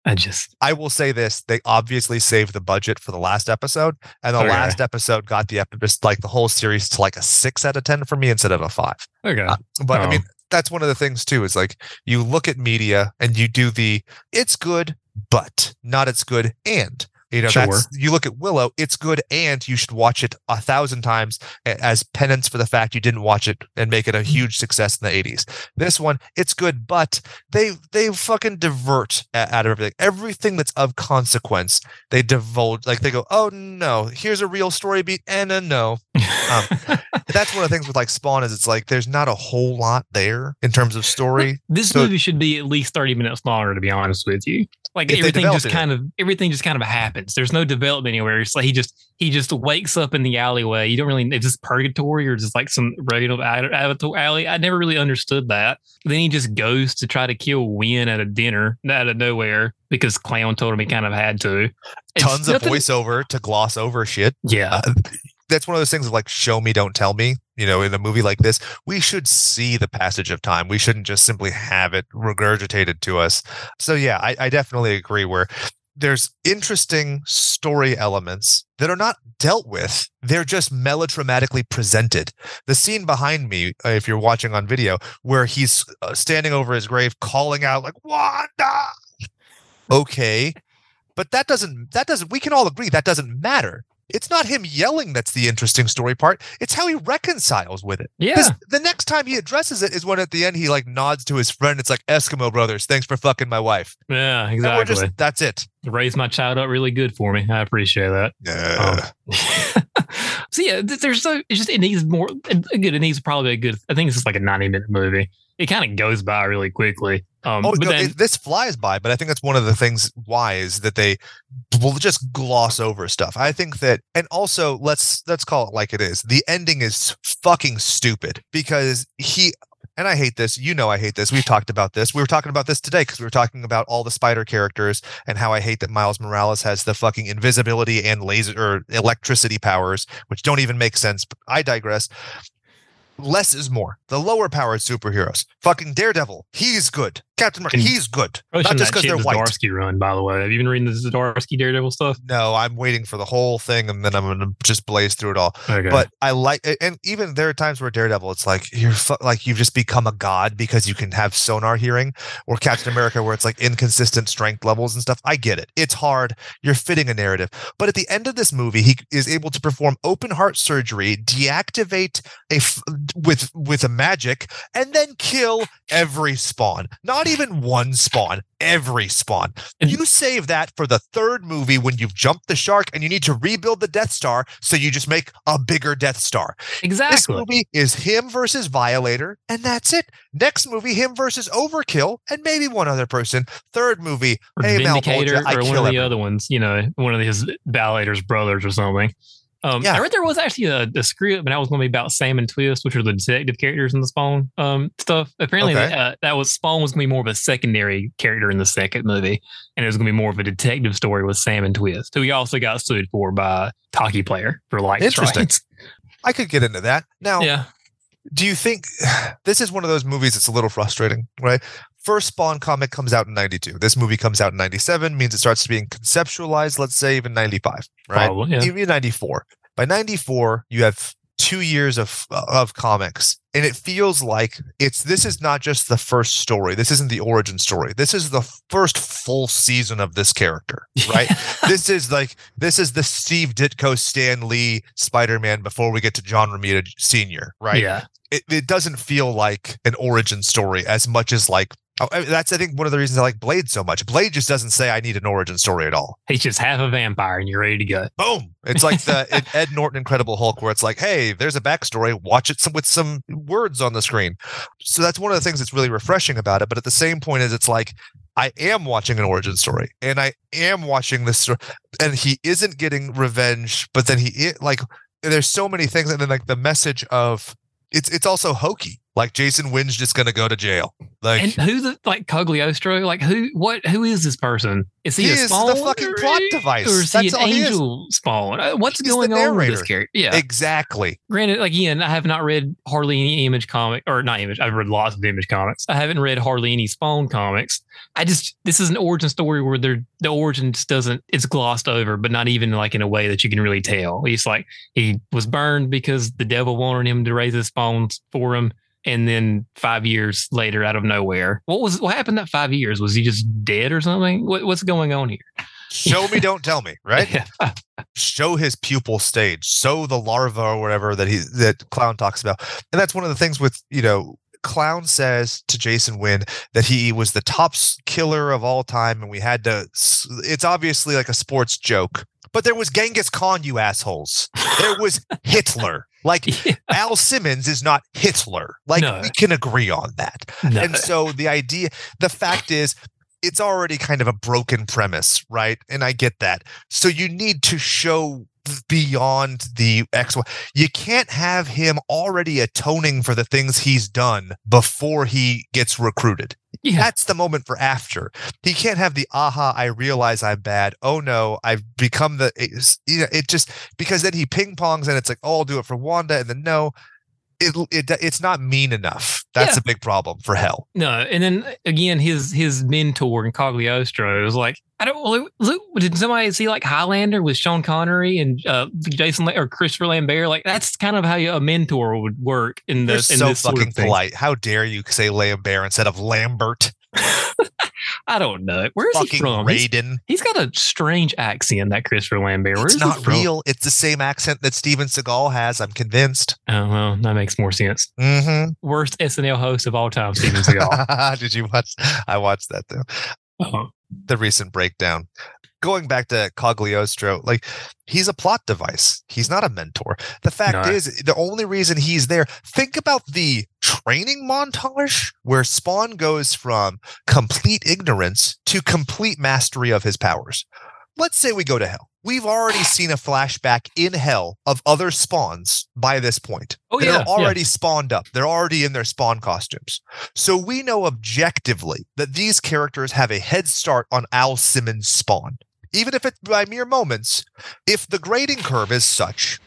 I just I will say this: they obviously saved the budget for the last episode, and the Okay. last episode got the episode like the whole series to like a six out of ten for me instead of a five. okay. Uh, But I Oh. mean, that's one of the things too. Is like you look at media and you do the it's good, but not it's good and. You know, Sure. that's you look at Willow, it's good, and you should watch it a thousand times as penance for the fact you didn't watch it and make it a huge success in the 80s. This one, it's good, but they they fucking divert out of everything. Everything that's of consequence, they divulge like they go, oh no, here's a real story beat and a no. That's one of the things with like Spawn is it's like there's not a whole lot there in terms of story. This So- movie should be at least 30 minutes longer, to be honest with you. Like everything just it. kind of everything just kind of happens. There's no development anywhere. It's like he just he just wakes up in the alleyway. You don't really it's just purgatory or just like some regular alley. I never really understood that. Then he just goes to try to kill Win at a dinner out of nowhere because Clown told him he kind of had to. It's Tons of voiceover to gloss over shit. Yeah. Uh, that's one of those things like show me don't tell me you know in a movie like this we should see the passage of time. We shouldn't just simply have it regurgitated to us. So yeah i, I definitely agree where there's interesting story elements that are not dealt with. They're just melodramatically presented. The scene behind me uh, if you're watching on video where he's uh, standing over his grave calling out like wanda! Okay but that doesn't that doesn't we can all agree that doesn't matter it's not him yelling that's the interesting story part it's how he reconciles with it Yeah. the next time he addresses it is when at the end he like nods to his friend it's like eskimo brothers thanks for fucking my wife Yeah, exactly. just that's it Raised my child up really good for me. I appreciate that. yeah um, [LAUGHS] so yeah, there's so it's just it needs more. Good, it needs probably a good. I think it's just like a 90 minute movie. It kind of goes by really quickly. Um, oh but no, then it- this flies by but i think that's one of the things why is that they will just gloss over stuff i think that and also let's let's call it like it is the ending is fucking stupid because he and I hate this. You know, I hate this. We've talked about this. We were talking about this today because we were talking about all the spider characters and how I hate that Miles Morales has the fucking invisibility and laser or electricity powers, which don't even make sense. But I digress. Less is more. The lower powered superheroes. Fucking Daredevil. He's good. Captain America. He's good. Not just because they're white. Zdarsky run, by the way. Have you been reading the Zdarsky Daredevil stuff? No, I'm waiting for the whole thing and then I'm going to just blaze through it all. Okay. But I like, and even there are times where Daredevil, it's like you're like you've just become a god because you can have sonar hearing, or Captain America, where it's like inconsistent strength levels and stuff. I get it; it's hard. You're fitting a narrative, but at the end of this movie, he is able to perform open heart surgery, deactivate a f- with with a magic, and then kill every spawn. Not even one spawn, every spawn. And- You save that for the third movie when you've jumped the shark and you need to rebuild the Death Star, so you just make a bigger Death Star. Exactly. This movie is him versus Violator, and that's it. Next movie, him versus Overkill, and maybe one other person. Third movie, Or hey Vindicator or one of the other ones, you know, one of his Violator's brothers or something. Um, Yeah. I read there was actually a, a script, but that was going to be about Sam and Twist, which are the detective characters in the Spawn um, stuff. Apparently, Okay. uh, that was Spawn was going to be more of a secondary character in the second movie, and it was going to be more of a detective story with Sam and Twist, who he also got sued for by Talkie Player for like Interesting. rights. [LAUGHS] I could get into that. Now, Yeah, do you think [SIGHS] this is one of those movies that's a little frustrating, right? First Spawn comic comes out in 92. This movie comes out in 97, means it starts to being conceptualized, let's say even 95, right? probably. Yeah. Even 94. By 94, you have two years of of comics and it feels like it's this is not just the first story this isn't the origin story this is the first full season of this character [LAUGHS] right this is like this is the steve ditko stan lee spider-man before we get to john romita senior right Yeah. it, it doesn't feel like an origin story as much as like oh, that's I think one of the reasons I like Blade so much. Blade just doesn't say I need an origin story at all. He's just half a vampire, and you're ready to go. Boom! It's like the Ed- [LAUGHS] Ed Norton Incredible Hulk, where it's like, hey, there's a backstory. Watch it some, with some words on the screen. So that's one of the things that's really refreshing about it. But at the same point, is it's like I am watching an origin story, and I am watching this, story, and he isn't getting revenge, but then he like there's so many things, and then like the message of it's it's also hokey. Like Jason Wynn's just gonna go to jail. Like And who's the like Cogliostro? Like who? What? Who is this person? Is he, he a is spawn the fucking plot device. or is That's he all an he is. angel spawn? Uh, What's He's going on with this character? Yeah. Exactly. Granted, like Ian, I have not read hardly any Image comic or not Image. I've read lots of Image comics. I haven't read hardly any Spawn comics. I just this is an origin story where they're, the origin just doesn't it's glossed over, but not even like in a way that you can really tell. He's like he was burned because the devil wanted him to raise his spawns for him. And then five years later, out of nowhere, what was what happened? That five years was he just dead or something? What, what's going on here? Show me, don't tell me, right? [LAUGHS] Yeah. show his pupil stage, show the larva or whatever that he that Clown talks about. And that's one of the things with, you know, Clown says to Jason Wynn that he was the top killer of all time and we had to it's obviously like a sports joke. But there was Genghis Khan, you assholes. There was Hitler. Like [LAUGHS] Yeah. Al Simmons is not Hitler. Like No. we can agree on that. No. And so the idea, the fact is, it's already kind of a broken premise, right? And I get that. So you need to show beyond the X. You can't have him already atoning for the things he's done before he gets recruited. yeah. That's the moment for after. He can't have the aha, I realize I'm bad. Oh no, I've become the you know, it just because then he ping pongs and it's like, oh, I'll do it for Wanda, and then no, it, it it's not mean enough. That's Yeah. a big problem for Hell. No, and then again, his his mentor in Cogliostro was like, I don't. Look, did somebody see like Highlander with Sean Connery and uh, Jason La- or Christopher Lambert? Like that's kind of how you, a mentor would work in You're this. in so this sort of fucking polite. How dare you say Lambert instead of Lambert? [LAUGHS] I don't know. Where is he fucking from? He's- Raiden. he's got a strange accent, that Christopher Lambert. Where It's not real. It's the same accent that Steven Seagal has. I'm convinced. Oh well, that makes more sense. Mm-hmm. Worst SNL host of all time, Steven Seagal. [LAUGHS] Did you watch? I watched that though. Oh, the recent breakdown. Going back to Cogliostro, like he's a plot device. He's not a mentor. The fact No. is, the only reason he's there, think about the training montage where Spawn goes from complete ignorance to complete mastery of his powers. Let's say we go to hell. We've already seen a flashback in hell of other spawns by this point. Oh, They're yeah, yeah. already spawned up. They're already in their spawn costumes. So we know objectively that these characters have a head start on Al Simmons' spawn. Even if it's by mere moments, if the grading curve is such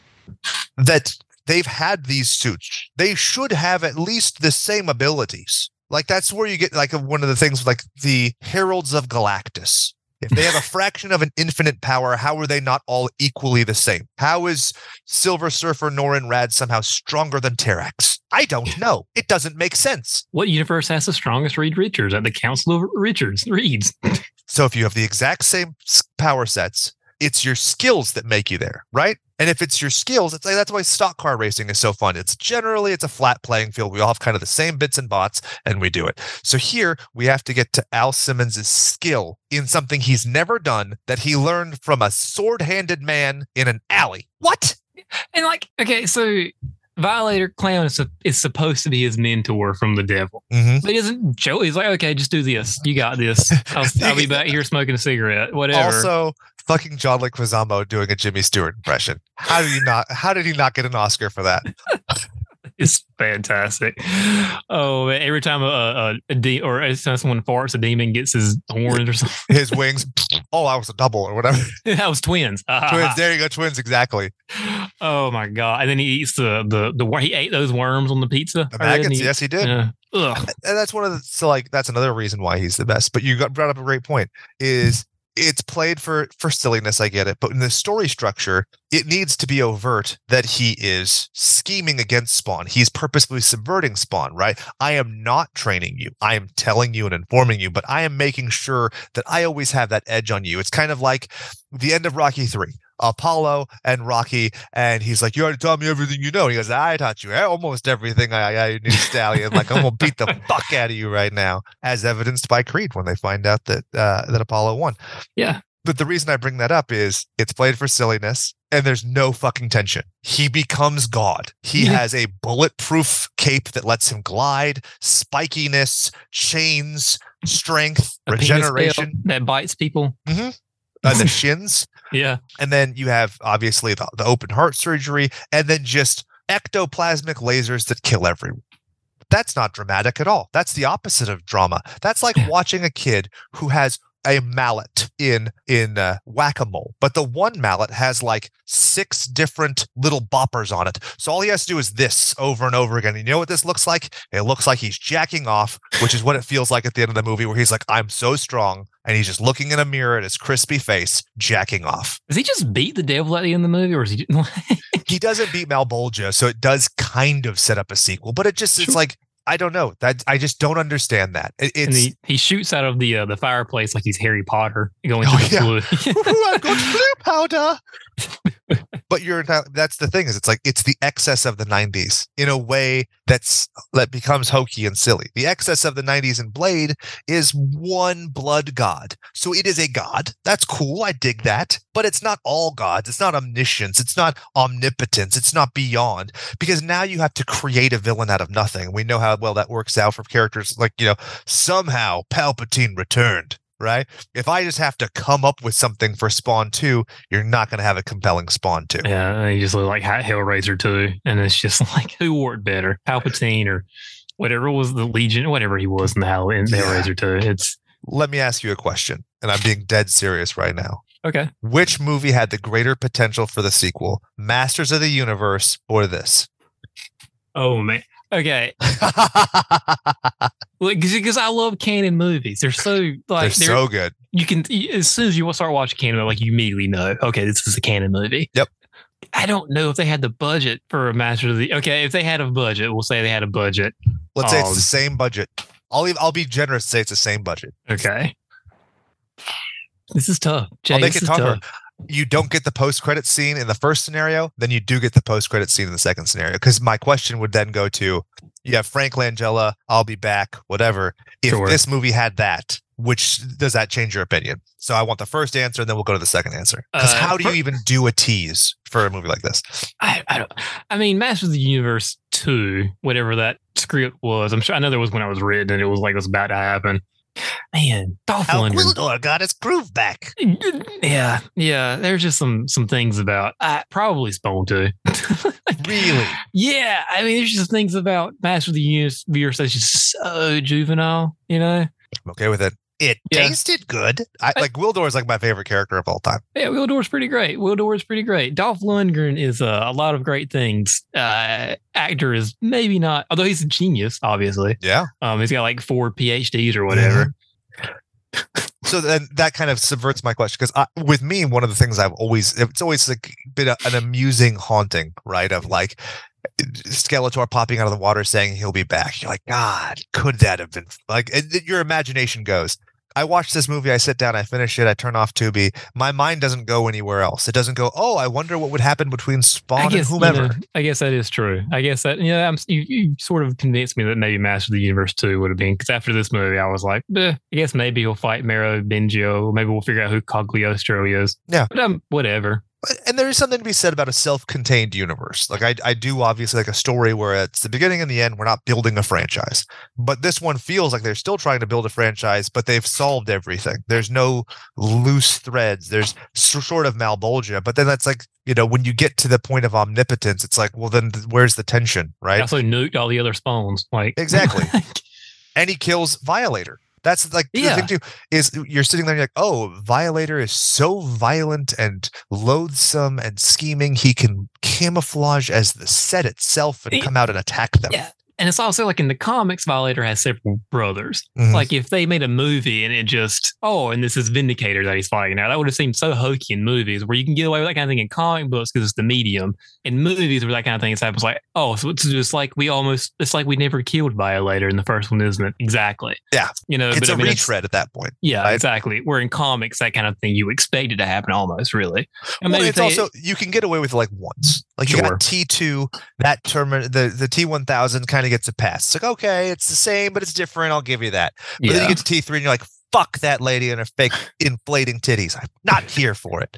that they've had these suits, they should have at least the same abilities. Like that's where you get like one of the things like the Heralds of Galactus. If they have a [LAUGHS] fraction of an infinite power, how are they not all equally the same? How is Silver Surfer Norrin Radd somehow stronger than Terrax? I don't know. It doesn't make sense. what universe has the strongest Reed Richards at the Council of Richards Reeds? So if you have the exact same power sets, it's your skills that make you there, right? And if it's your skills, it's like that's why stock car racing is so fun. It's generally it's a flat playing field. We all have kind of the same bits and bots, and we do it. So here we have to get to Al Simmons' skill in something he's never done that he learned from a sword-handed man in an alley. What? And like, okay, so Violator Clown is, is supposed to be his mentor from the devil, Mm-hmm. but he doesn't. Joe, he's like, okay, just do this. You got this. I'll, I'll be [LAUGHS] back here smoking a cigarette. Whatever. Also, fucking John Leguizamo doing a Jimmy Stewart impression. How did he not? How did he not get an Oscar for that? [LAUGHS] it's fantastic. Oh, every time a, a, a de- or every time someone farts, a demon gets his horns or something. His wings. [LAUGHS] Oh, I was a double or whatever. [LAUGHS] that was twins. twins. There you go. Twins. Exactly. oh my god! And then he eats the the the he ate those worms on the pizza. The maggots. he? Yes, he did. Yeah. Ugh. and that's one of the so like that's another reason why he's the best but you got brought up a great point is it's played for for silliness i get it but in the story structure it needs to be overt that he is scheming against spawn. He's purposefully subverting spawn right? I am not training you. I am telling you and informing you but i am making sure that i always have that edge on you. It's kind of like the end of rocky 3 Apollo and Rocky, and he's like, "You already taught me everything you know." And he goes, "I taught you almost everything I, I knew, Stallion. Like I'm gonna beat the [LAUGHS] fuck out of you right now," as evidenced by Creed when they find out that uh, that Apollo won. Yeah. But the reason I bring that up is it's played for silliness, and there's no fucking tension. He becomes God. He Yeah. has a bulletproof cape that lets him glide, spikiness, chains, strength, A regeneration, that bites people. uh, the [LAUGHS] shins. Yeah. And then you have obviously the, the open heart surgery, and then just ectoplasmic lasers that kill everyone. That's not dramatic at all. That's the opposite of drama. That's like [LAUGHS] watching a kid who has a mallet in in uh, whack-a-mole but the one mallet has like six different little boppers on it. So all he has to do is this over and over again. You know what this looks like? It looks like he's jacking off which is what it feels like at the end of the movie where he's like i'm so strong and he's just looking in a mirror at his crispy face jacking off. Does he just beat the devil at the end of the movie, or is he? [LAUGHS] he doesn't beat Malebolgia, so it does kind of set up a sequel, but it just it's like I don't know. That I just don't understand that. It, it's he, he shoots out of the uh, the fireplace like he's Harry Potter going Oh, flue. [LAUGHS] Ooh, I've got blue powder. [LAUGHS] but you're not that's the thing is it's like it's the excess of the 90s in a way that's that becomes hokey and silly. The excess of the 90s in blade is one blood god. So it is a god. That's cool. I dig that. But it's not all gods. It's not omniscience. It's not omnipotence. It's not beyond. Because now you have to create a villain out of nothing. We know how well that works out for characters like you know somehow palpatine returned right if I just have to come up with something for Spawn 2, you're not going to have a compelling Spawn 2. yeah, You just look like Hot Hellraiser 2. and it's just [LAUGHS] like who wore it better, Palpatine or whatever was the Legion, whatever he was in the Hell in Yeah. Hellraiser two. It's Let me ask you a question, and I'm being dead serious right now. okay. Which movie had the greater potential for the sequel, Masters of the Universe or this? Oh man. Okay, [LAUGHS] because I love Cannon movies. They're so They're like they're, so good. you can as soon as you start watching Cannon, like you immediately know, okay, this is a Cannon movie. Yep. I don't know if they had the budget for a Master of the. Okay, if they had a budget, we'll say they had a budget. Let's say it's Um, the same budget. I'll even, I'll be generous. and Say it's the same budget. Okay. This is tough. Jay, I'll make it tougher. tough. You don't get the post credit scene in the first scenario, then you do get the post credit scene in the second scenario. Because my question would then go to, you have Frank Langella, I'll be back, whatever. If Sure. this movie had that, which does that change your opinion? So I want the first answer, and then we'll go to the second answer. Because Uh, how do you even do a tease for a movie like this? I, I don't. I mean, Masters of the Universe two, whatever that script was. I'm sure. I know there was when I was written, and it was like it was about to happen. Man, Dolph How Lundgren. Gwildor got his groove back. Yeah, yeah. There's just some some things about uh, probably Spawn too. [LAUGHS] Really? yeah, I mean, there's just things about Master of the Universe that's just so juvenile. You know? I'm okay with it. It Yeah. tasted good. I, like Gwildor is like my favorite character of all time. Yeah, Gwildor's pretty great. Gwildor is pretty great. Dolph Lundgren is uh, a lot of great things. Uh, actor is maybe not, although he's a genius, obviously. Yeah. Um, he's got like four PhDs or whatever. So then that kind of subverts my question because with me, one of the things I've always it's always like been a, an amusing haunting, right? Of like Skeletor popping out of the water saying he'll be back. You're like, God, could that have been like? your imagination goes. I watch this movie, I sit down, I finish it, I turn off Tubi. My mind doesn't go anywhere else. It doesn't go, oh, I wonder what would happen between Spawn and guess you whomever. know, I guess that is true. I guess that yeah, I'm, you, you sort of convinced me that maybe Master of the Universe two would have been because after this movie, I was like, eh, I guess maybe he'll fight Malebolgia. Maybe we'll figure out who Cogliostro is. Yeah. but um, whatever. And there is something to be said about a self-contained universe. Like I, I do obviously like a story where it's the beginning and the end. We're not building a franchise, but this one feels like they're still trying to build a franchise, but they've solved everything. There's no loose threads. There's sort of Malebolgia, but then that's like you know when you get to the point of omnipotence, it's like well then where's the tension, right? also nuked all the other spawns. Like Exactly. [LAUGHS] and he kills Violator. That's like Yeah. the thing too is you're sitting there and you're like, oh, Violator is so violent and loathsome and scheming. He can camouflage as the set itself and come out and attack them. Yeah. And it's also like in the comics, Violator has several brothers. Mhm. Like if they made a movie and it just, oh, and this is Vindicator that he's fighting now, that would have seemed so hokey in movies where you can get away with that kind of thing in comic books because it's the medium. In movies where that kind of thing happens, like, oh, so it's just like we almost, it's like we never killed Violator in the first one, isn't it? Exactly. Yeah. You know, it's but a I mean, retread at that point. Yeah, right? exactly. Where in comics, that kind of thing you expect it to happen almost, really. And well, maybe it's also you can get away with it like once. Like you got T two, that term the the T one thousand kind of gets a pass. It's like okay, it's the same, but it's different. I'll give you that. But then you get to T three and you're like, fuck that lady and her fake inflating titties. I'm not here for it.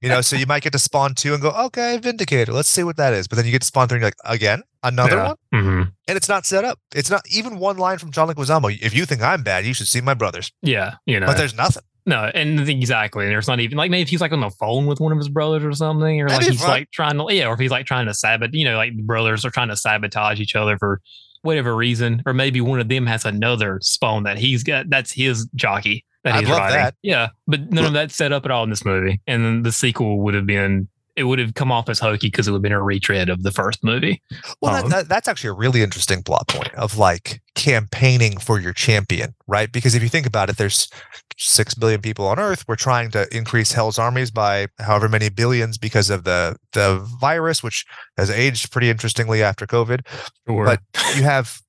you know, so you might get to spawn two and go, okay, Vindicator. Let's see what that is. But then you get to spawn three and you're like, again, another Yeah. one? hmm And it's not set up. It's not even one line from John Leguizamo. If you think I'm bad, you should see my brothers. Yeah. You know, But there's nothing. No, and exactly. And there's not even like maybe if he's like on the phone with one of his brothers or something, or That'd like he's fun. like trying to yeah, or if he's like trying to sabotage, you know, like brothers are trying to sabotage each other for whatever reason, or maybe one of them has another spawn that he's got that's his jockey that I'd he's love riding. that. Yeah, but none of that's set up at all in this movie, and then the sequel would have been. It would have come off as hokey because it would have been a retread of the first movie. Well, Um, that, that, that's actually a really interesting plot point of like campaigning for your champion, right? Because if you think about it, there's six billion people on Earth. We're trying to increase Hell's armies by however many billions because of the the virus, which has aged pretty interestingly after COVID. Or But you have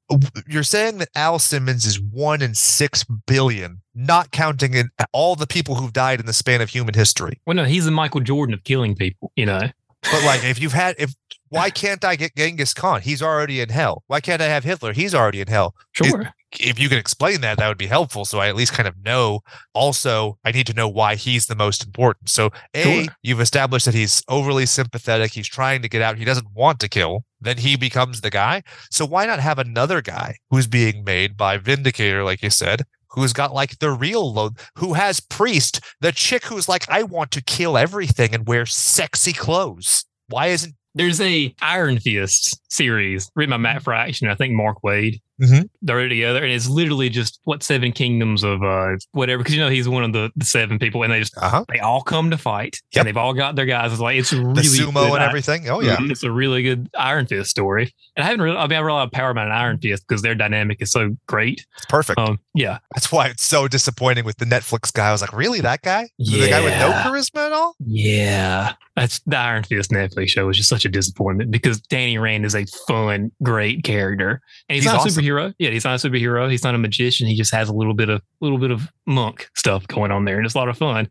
you're saying that Al Simmons is one in six billion, not counting in all the people who've died in the span of human history. Well, no, he's the Michael Jordan of killing people. You know, But like, [LAUGHS] if you've had, if why can't I get Genghis Khan? He's already in hell. Why can't I have Hitler? He's already in hell. sure. If you can explain that, that would be helpful. So I at least kind of know. Also, I need to know why he's the most important. So, A, Sure. you've established that he's overly sympathetic. He's trying to get out. He doesn't want to kill. Then he becomes the guy. So why not have another guy who's being made by Vindicator, like you said, who's got like the real load, who has Priest, the chick who's like, I want to kill everything and wear sexy clothes. Why isn't There's a Iron Fist series written by Matt Fraction, I think Mark Waid. Mhm. They're together, and it's literally just what seven kingdoms of uh whatever. Because you know he's one of the, the seven people, and they just uh-huh. they all come to fight, Yep. and they've all got their guys. It's like it's a really the sumo good and I- everything? Oh yeah. Mhm, It's a really good Iron Fist story. And I haven't really, I mean, I read a lot of Power Man and Iron Fist because their dynamic is so great. It's perfect. Um, yeah. That's why it's so disappointing with the Netflix guy. I was like, really, that guy? The guy with no Yeah. charisma at all? Yeah. That's the Iron Fist Netflix show was just such a disappointment because Danny Rand is a fun, great character. And he's, He's not awesome. a superhero. Yeah, he's not a superhero. He's not a magician. He just has a little bit of little bit of monk stuff going on there. And it's a lot of fun.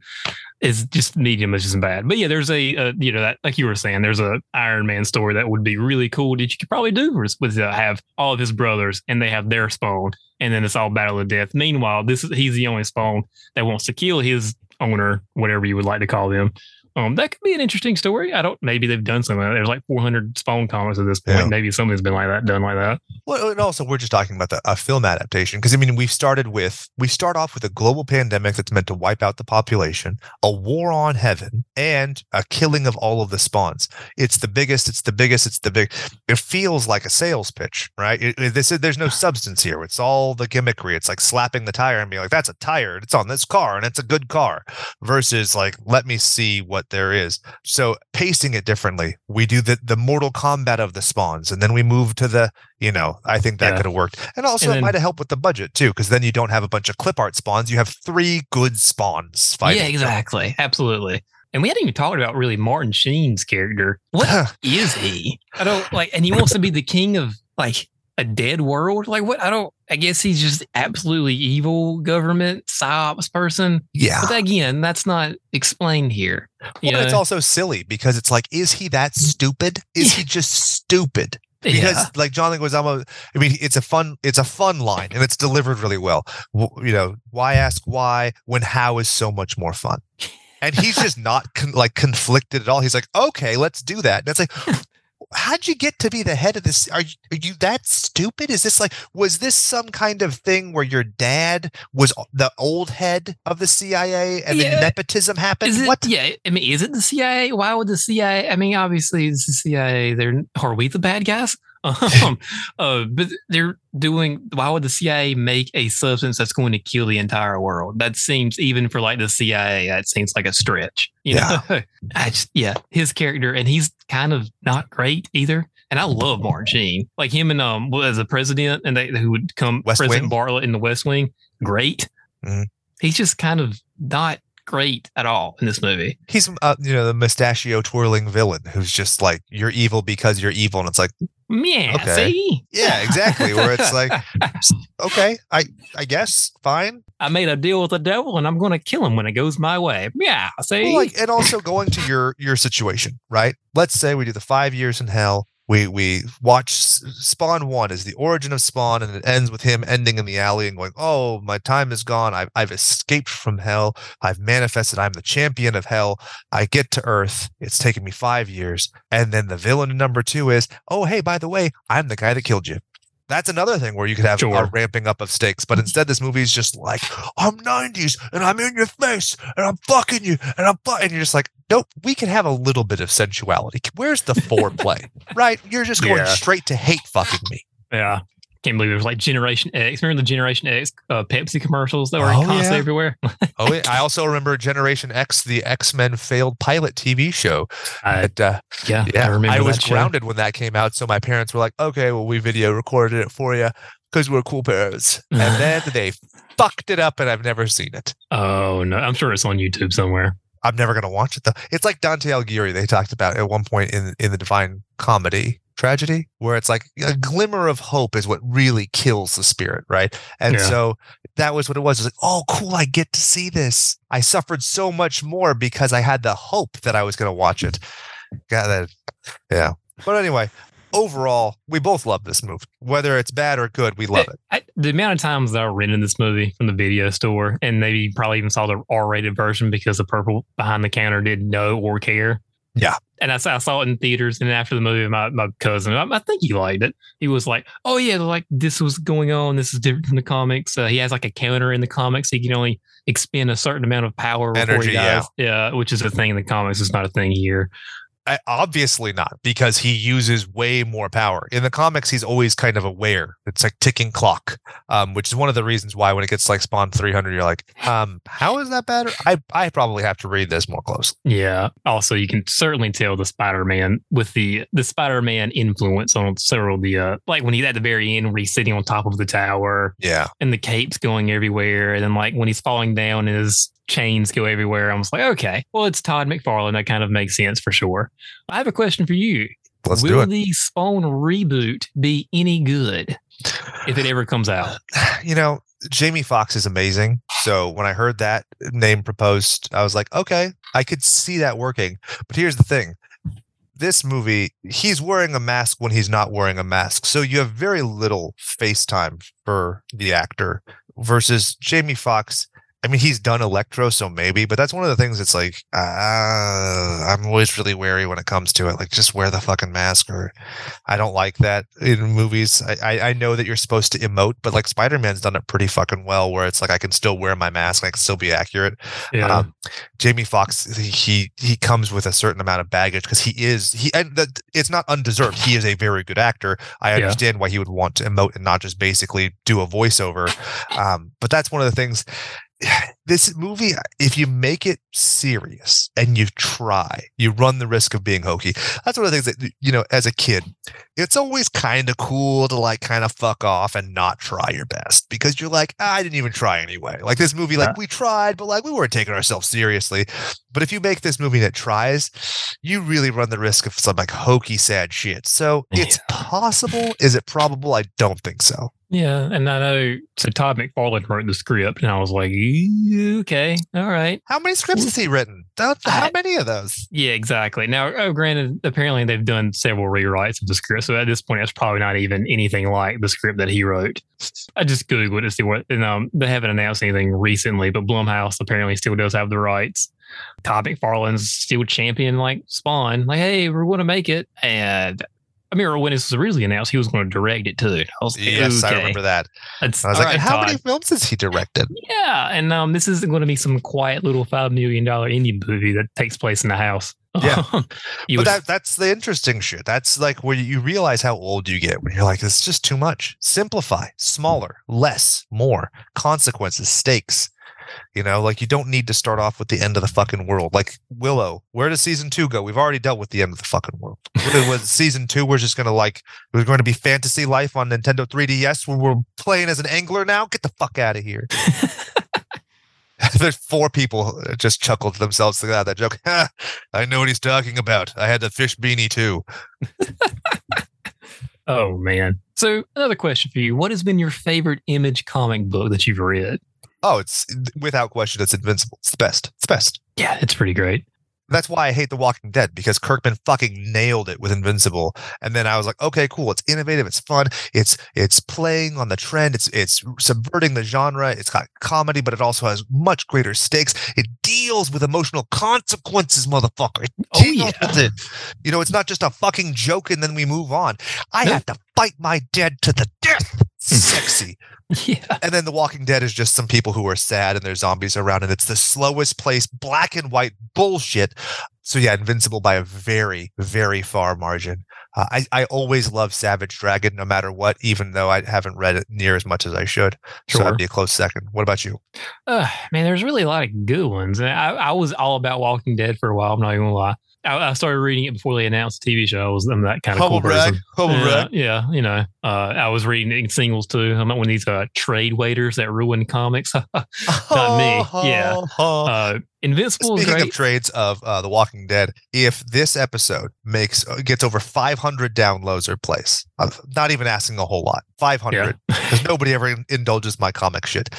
It's just medium is just bad. But yeah, there's a, uh, you know, that like you were saying, there's a Iron Man story that would be really cool that you could probably do with, with uh, have all of his brothers and they have their spawn, and then it's all battle of death. Meanwhile, this is he's the only spawn that wants to kill his owner, whatever you would like to call them. Um, that could be an interesting story. I don't. Maybe they've done something. There's like 400 Spawn comics at this point. Yeah. Maybe something's been like that, done like that. Well, and also we're just talking about the, a film adaptation because I mean we've started with we start off with a global pandemic that's meant to wipe out the population, a war on heaven, and a killing of all of the spawns. It's the biggest. It's the biggest. It's the big. It feels like a sales pitch, right? It, it- this is there's no substance here. It's all the gimmickry. It's like slapping the tire and being like, "That's a tire. It's on this car, and it's a good car." Versus like, let me see what there is. So pacing it differently. We do the the Mortal Kombat of the spawns, and then we move to the you know, I think that Yeah. could have worked. And also, And it might have helped with the budget too, because then you don't have a bunch of clip art spawns. You have three good spawns fighting. Yeah, exactly. Absolutely. And we hadn't even talked about really Martin Sheen's character. What [LAUGHS] is he? I don't like, and he wants to be the king of like a dead world. Like what? I don't. I guess he's just absolutely evil government psyops person. yeah. But again, that's not explained here. You Well, it's also silly because it's like, is he that stupid? Is he [LAUGHS] just stupid? Because yeah. like John Leguizamo, I mean, it's a fun, it's a fun line, and it's delivered really well. You know, why ask why when how is so much more fun? And he's just not con- like conflicted at all. He's like, okay, let's do that. And it's like, [LAUGHS] how'd you get to be the head of this? Are you, are you that stupid? Is this like, was this some kind of thing where your dad was the old head of the CIA and Yeah. then nepotism happened? Is it, what? Yeah, I mean, is it the CIA? Why would the CIA? I mean, obviously, it's the CIA. They're are we the bad guys? Um, [LAUGHS] uh, but they're doing. Why would the CIA make a substance that's going to kill the entire world? That seems even for like the CIA. That seems like a stretch. You know, [LAUGHS] I just yeah, his character, and he's kind of not great either. And I love Martin Sheen, like him and um well, as a president, and they who would come West President Wing? Bartlet in the West Wing. Great. Mhm. He's just kind of not great at all in this movie. He's, uh, you know, the mustachio twirling villain who's just like, you're evil because you're evil. And it's like, Yeah, Okay. see? yeah, exactly. Where it's like, [LAUGHS] okay, I, I guess, fine. I made a deal with the devil and I'm going to kill him when it goes my way. Yeah, see? Well, like, and also going to your your situation, right? Let's say we do the five years in hell. We we watch Spawn one is the origin of Spawn, and it ends with him ending in the alley and going, "Oh, my time is gone. I've I've escaped from hell. I've manifested. I'm the champion of hell. I get to Earth. It's taken me five years." And then the villain number two is, "Oh, hey, by the way, I'm the guy that killed you." That's another thing where you could have a ramping up of stakes, but instead this movie is just like, I'm 90s and I'm in your face and I'm fucking you and I'm fu-, and you're just like, nope, we can have a little bit of sensuality. Where's the foreplay? [LAUGHS] right? You're just going Yeah. straight to hate fucking me. yeah. Can't believe it was like Generation X. Remember the Generation X uh, Pepsi commercials that were Oh, constantly yeah. everywhere? [LAUGHS] Oh, yeah. I also remember Generation X, the X Men failed pilot TV show. I, uh, yeah, yeah, I remember I was that show. grounded when that came out. So my parents were like, okay, well, we video recorded it for you because we're cool parents. And [LAUGHS] then they fucked it up and I've never seen it. Oh, no. I'm sure it's on YouTube somewhere. I'm never going to watch it though. It's like Dante Alighieri they talked about at one point in in the Divine Comedy tragedy where it's like a glimmer of hope is what really kills the spirit, right? And Yeah. so that was what it was. It was like, oh, cool, I get to see this. I suffered so much more because I had the hope that I was going to watch it. Got that? Yeah. But anyway, overall, we both love this movie. Whether it's bad or good, we love eh, it. I, the amount of times that I rented this movie from the video store and maybe probably even saw the R-rated version because the purple behind the counter didn't know or care. Yeah. And I, saw- I saw it in theaters, and after the movie, my, my cousin, I, I think he liked it. He was like, "Oh yeah, like this was going on. This is different from the comics. Uh, he has like a counter in the comics. He can only expend a certain amount of power before Energy, he dies. Yeah, which is a thing in the comics. It's not a thing here. Obviously not because he uses way more power. In the comics he's always kind of aware. It's like ticking clock um, which is one of the reasons why when it gets like spawn 300 you're like um how is that better? I i probably have to read this more closely. Yeah. Also, you can certainly tell the Spider-Man with the the Spider-Man influence on several of the uh, like when he's at the very end where he's sitting on top of the tower yeah. and the cape's going everywhere, and then like when he's falling down, his chains go everywhere. I was like, okay, well, it's Todd McFarlane. That kind of makes sense for sure. I have a question for you. let's Will do it the Spawn reboot be any good if it ever comes out? [SIGHS] you know jamie Foxx is amazing so when i heard that name proposed i was like okay i could see that working but here's the thing this movie he's wearing a mask when he's not wearing a mask so you have very little face time for the actor versus jamie Foxx. I mean, he's done Electro, so maybe, but that's one of the things that's like, uh, I'm always really wary when it comes to it. Like, just wear the fucking mask, or I don't like that in movies. I, I, I know that you're supposed to emote, but like Spider Man's done it pretty fucking well, where it's like I can still wear my mask, I can still be accurate. Yeah. Um, Jamie Foxx, he he comes with a certain amount of baggage because he is he and that it's not undeserved. He is a very good actor. I Yeah. understand why he would want to emote and not just basically do a voiceover. Um, but that's one of the things. [SIGHS] This movie, if you make it serious and you try, you run the risk of being hokey. That's one of the things that you know. As a kid, it's always kind of cool to like kind of fuck off and not try your best because you're like, "Ah, I didn't even try anyway. Like this movie, like we tried, but like we weren't taking ourselves seriously. But if you make this movie that tries, you really run the risk of some like hokey, sad shit. So it's possible. Is it probable? I don't think so. Yeah, and I know. So Todd McFarlane wrote the script, and I was like, "Okay, all right, How many scripts has he written? How I- many of those? yeah, exactly." Now, oh, granted, apparently they've done several rewrites of the script, so at this point, it's probably not even anything like the script that he wrote. I just googled to see what, and um, they haven't announced anything recently, but Blumhouse apparently still does have the rights. Todd McFarlane's still champion like Spawn, like, "Hey, we're going to make it," and. I remember when this was originally announced, he was going to direct it too. I was like, Yes, I remember that. It's, I was like, right, how Todd. many films has he directed? Yeah, and um, this isn't going to be some quiet little five million dollar indie movie that takes place in the house. Yeah. [LAUGHS] but would, that that's the interesting shit. That's like where you realize how old you get when you're like, it's just too much. Simplify, smaller, less, more, consequences, stakes. You know, like you don't need to start off with the end of the fucking world. Like Willow, where does season two go? We've already dealt with the end of the fucking world. What it was season two? We're just gonna like we're going to be fantasy life on Nintendo 3DS where we're playing as an angler now. Get the fuck out of here. [LAUGHS] There's four people just chuckled to themselves at that joke. [LAUGHS] I know what he's talking about. I had the fish beanie too. [LAUGHS] oh man. So another question for you: What has been your favorite Image comic book that you've read? Oh, it's without question, it's invincible. It's the best. It's the best. Yeah, it's pretty great. That's why I hate The Walking Dead because Kirkman fucking nailed it with Invincible. And then I was like, okay, cool. It's innovative. It's fun. It's it's playing on the trend. It's it's subverting the genre. It's got comedy, but it also has much greater stakes. It deals with emotional consequences, motherfucker. It Oh, deals yeah. with it. You know, it's not just a fucking joke and then we move on. I No. have to fight my dead to the death. Hmm. Sexy. [LAUGHS] Yeah, And then The Walking Dead is just some people who are sad and there's zombies around, and it's the slowest place, black and white bullshit. So yeah, Invincible by a very, very far margin. Uh, I I always love Savage Dragon, no matter what, even though I haven't read it near as much as I should. So Sure. that'd be a close second. What about you? uh, man. There's really a lot of good ones. And I, I was all about Walking Dead for a while. I'm not even gonna lie. I, I started reading it before they announced the TV show. I was I'm that kind of cool person. humble yeah, yeah, you know, uh, I was reading it in singles too. I'm not one of these uh, trade waiters that ruin comics. [LAUGHS] Not me. Yeah. [LAUGHS] uh, Invincible is Speaking great. of trades of uh, The Walking Dead, if this episode makes uh, gets over 500 downloads or plays, I'm not even asking a whole lot, 500, because [LAUGHS] nobody ever indulges my comic shit.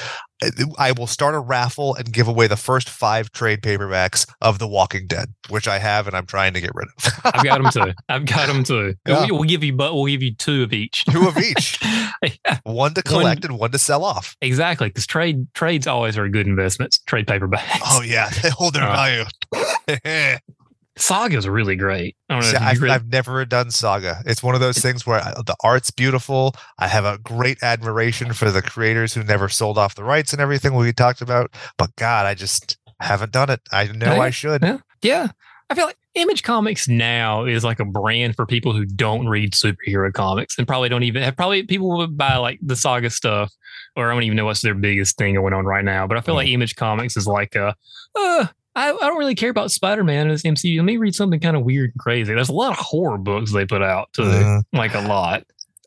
I- will start a raffle and give away the first five trade paperbacks of The Walking Dead, which I have and I'm trying to get rid of. I've got them too. [LAUGHS] I've got them too. Yeah. We, will give you, but we'll give you two of each. Two of each, [LAUGHS] yeah, one to collect and one to sell off. exactly. Because trade trades always are good investments. Trade paperbacks. Oh yeah, [LAUGHS] they hold their Uh, value. [LAUGHS] Saga's really great. I don't know See, I've, you've. I've never done Saga. It's one of those things where I, the art's beautiful. I have a great admiration for the creators who never sold off the rights and everything we talked about. But God, I just haven't done it. I know Yeah, I should. yeah. yeah, I feel like Image Comics now is like a brand for people who don't read superhero comics and probably don't even have probably people would buy like the Saga stuff, or I don't even know what's their biggest thing going on right now. But I feel like Image Comics is like a. Uh, I, I don't really care about Spider Man and this MCU. Let me read something kind of weird and crazy. There's a lot of horror books they put out too, Mhm. like a lot.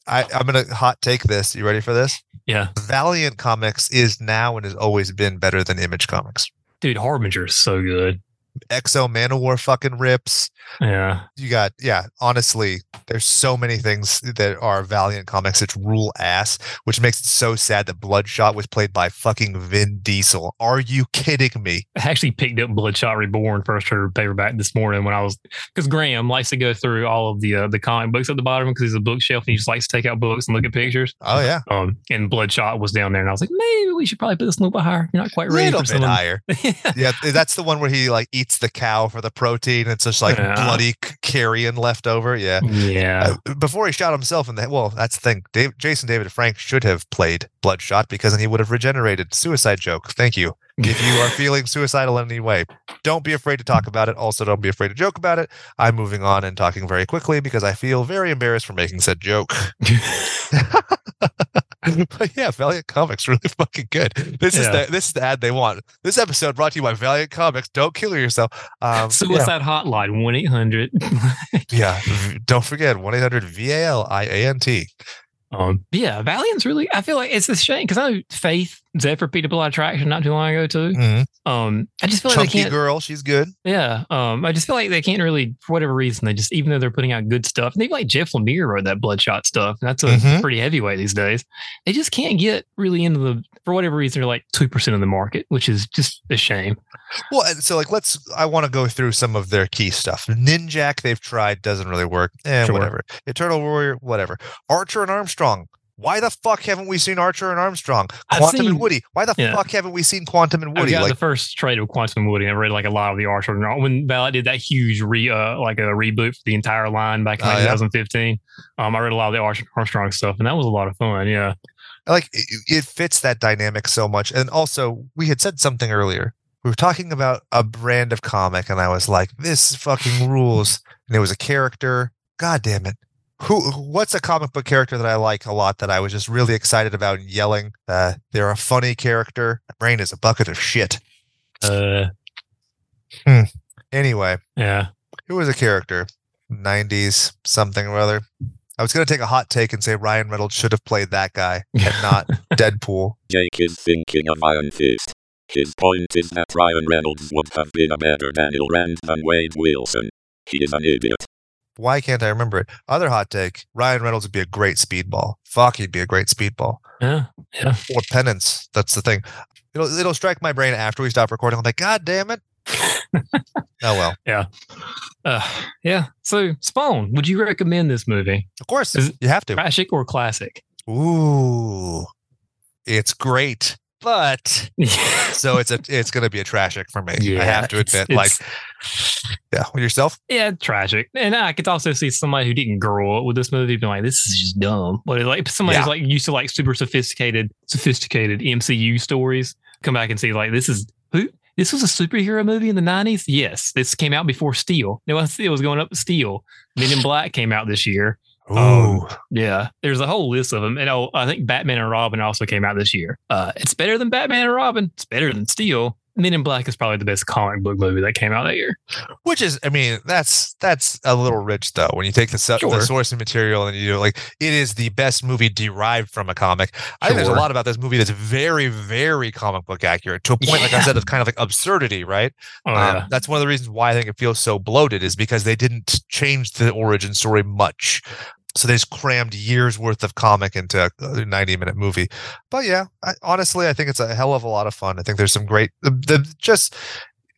I, I'm gonna hot take this. You ready for this? Yeah, Valiant Comics is now and has always been better than Image Comics. dude, Harbinger is so good. X-O Manowar fucking rips. Yeah, You got yeah. Honestly, there's so many things that are Valiant Comics that rule ass, which makes it so sad that Bloodshot was played by fucking Vin Diesel. Are you kidding me? I actually picked up Bloodshot Reborn first her paperback this morning when I was because Graham likes to go through all of the uh, the comic books at the bottom because he's a bookshelf and he just likes to take out books and look at pictures. Oh yeah, Um, and Bloodshot was down there, and I was like, maybe we should probably put this a little bit higher. You're not quite ready little for bit higher. [LAUGHS] Yeah, that's the one where he like eats the cow for the protein. It's just like Yeah. bloody carrion left over. Yeah. yeah, Uh, before he shot himself in the well, that's the thing. Dave, Jason David Frank should have played Bloodshot because then he would have regenerated. Suicide joke. Thank you. [LAUGHS] If you are feeling suicidal in any way, don't be afraid to talk about it. Also, don't be afraid to joke about it. I'm moving on and talking very quickly because I feel very embarrassed for making said joke. [LAUGHS] [LAUGHS] [LAUGHS] but yeah, Valiant Comics really fucking good. This is the this is the ad they want. This episode brought to you by Valiant Comics. Don't kill yourself. Um, yeah. Suicide Hotline one eight hundred. [LAUGHS] Yeah, don't forget 1 800 V A L I A N T. Um, yeah, Valiant's really. I feel like it's a shame because I know Faith Zephyr picked up a lot of traction not too long ago too. Um, I just feel like they can't. girl, she's good. Yeah. Um, I just feel like they can't really, for whatever reason, they just, even though they're putting out good stuff, and even like Jeff Lemire wrote that Bloodshot stuff. and That's a Mhm. pretty heavyweight these days. They just can't get really into the, for whatever reason, they're like 2% of the market, which is just a shame. Well, and so like let's. I want to go through some of their key stuff. Ninjak, they've tried, doesn't really work. Eh, Sure. whatever. Eternal Warrior, whatever. Archer and Armstrong. Why the fuck haven't we seen Archer and Armstrong? Quantum seen- and Woody. Why the yeah. fuck haven't we seen Quantum and I Woody? got Like, the first trade of Quantum and Woody. I read like a lot of the Archer. and When Ballot did that huge re, uh, like a reboot for the entire line back in Oh, like yeah? 2015, um, I read a lot of the Archer Armstrong stuff, and that was a lot of fun. Yeah. like it, it fits that dynamic so much. And also, we had said something earlier. We were talking about a brand of comic, and I was like, "This fucking rules." And it was a character. God damn it! Who? What's a comic book character that I like a lot that I was just really excited about and yelling? Uh, they're a funny character. My brain is a bucket of shit. Uh, hmm. Anyway, yeah. who was a character? '90s something or other. I was gonna take a hot take and say Ryan Reynolds should have played that guy [LAUGHS] and not Deadpool. Jake is thinking of Iron Fist. His point is that Ryan Reynolds would have been a better Daniel Rand than Wade Wilson. He is an idiot. Why can't I remember it? Other hot take: Ryan Reynolds would be a great speedball. Fuck, he'd be a great speedball. Yeah. Yeah. Or penance. That's the thing. It'll it'll strike my brain after we stop recording. I'm like, God damn it. [LAUGHS] oh well. Yeah. Uh, yeah. So, Spawn, would you recommend this movie? Of course, Is you have to. Classic or classic? Ooh, it's great, but [LAUGHS] so it's a it's gonna be a tragic for me. I have to it's- admit. Like, it's- yeah, with yourself. yeah, tragic. And I could also see somebody who didn't grow up with this movie being like, this is just dumb. But like somebody who's like used to like super sophisticated, sophisticated MCU stories come back and see like, this is who? This was a superhero movie in the 90s? Yes. This came out before Steel. No, Steel was going up Steel. Men in Black came out this year. Ooh, Um, Yeah, there's a whole list of them, and oh, I think Batman and Robin also came out this year. Uh, it's better than Batman and Robin. It's better than Steel. Men in Black is probably the best comic book movie that came out that year. Which is, I mean, that's that's a little rich though. When you take the, su- Sure. the source material and you do like, it is the best movie derived from a comic. I think there's a lot about this movie that's very, very comic book accurate to a point, like I said, of kind of like absurdity, right? Oh, Um, yeah. that's one of the reasons why I think it feels so bloated is because they didn't change the origin story much. So they just crammed years worth of comic into a 90 minute movie. But yeah, I, honestly, I think it's a hell of a lot of fun. I think there's some great, the, the just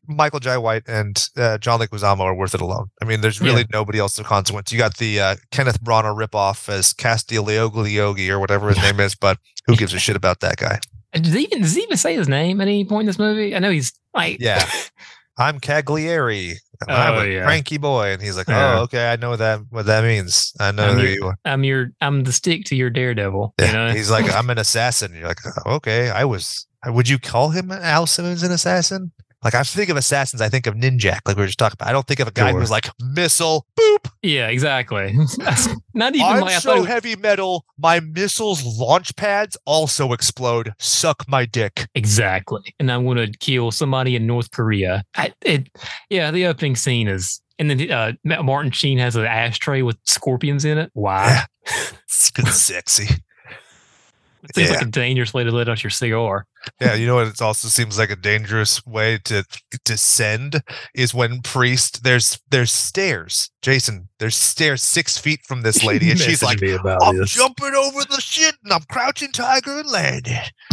Michael Jai White and uh, John Leguizamo are worth it alone. I mean, there's really nobody else of consequence. You got the uh, Kenneth Branagh ripoff as Castigliogliogi or whatever his name is, but who gives a shit about that guy? Does he even does he even say his name at any point in this movie? I know he's like Yeah. [LAUGHS] I'm Cagliari. And I'm Oh, a yeah. cranky boy. And he's like, Yeah. Oh, okay, I know that what that means. I know I'm who your- you are. I'm your I'm the stick to your daredevil. You know? He's like, I'm an assassin. You're like, "Oh, okay, I was would you call him Al Simmons an assassin? Like I think of assassins, I think of Ninjak, like we were just talking about. I don't think of a guy Sure. who's like missile, boop. yeah, exactly. [LAUGHS] Not even I'm I so heavy metal, my missiles launch pads also explode. Suck my dick. Exactly. And I'm going to kill somebody in North Korea. I, it, yeah, the opening scene is, and then uh, Martin Sheen has an ashtray with scorpions in it. Why? [LAUGHS] It's good sexy. It seems Yeah. like a dangerous way to let out your cigar. Yeah, you know what? It also seems like a dangerous way to descend is when priest there's there's stairs. Jason, there's stairs six feet from this lady, and she's like, "I'm this. jumping over the shit, and I'm crouching tiger and landing." [LAUGHS]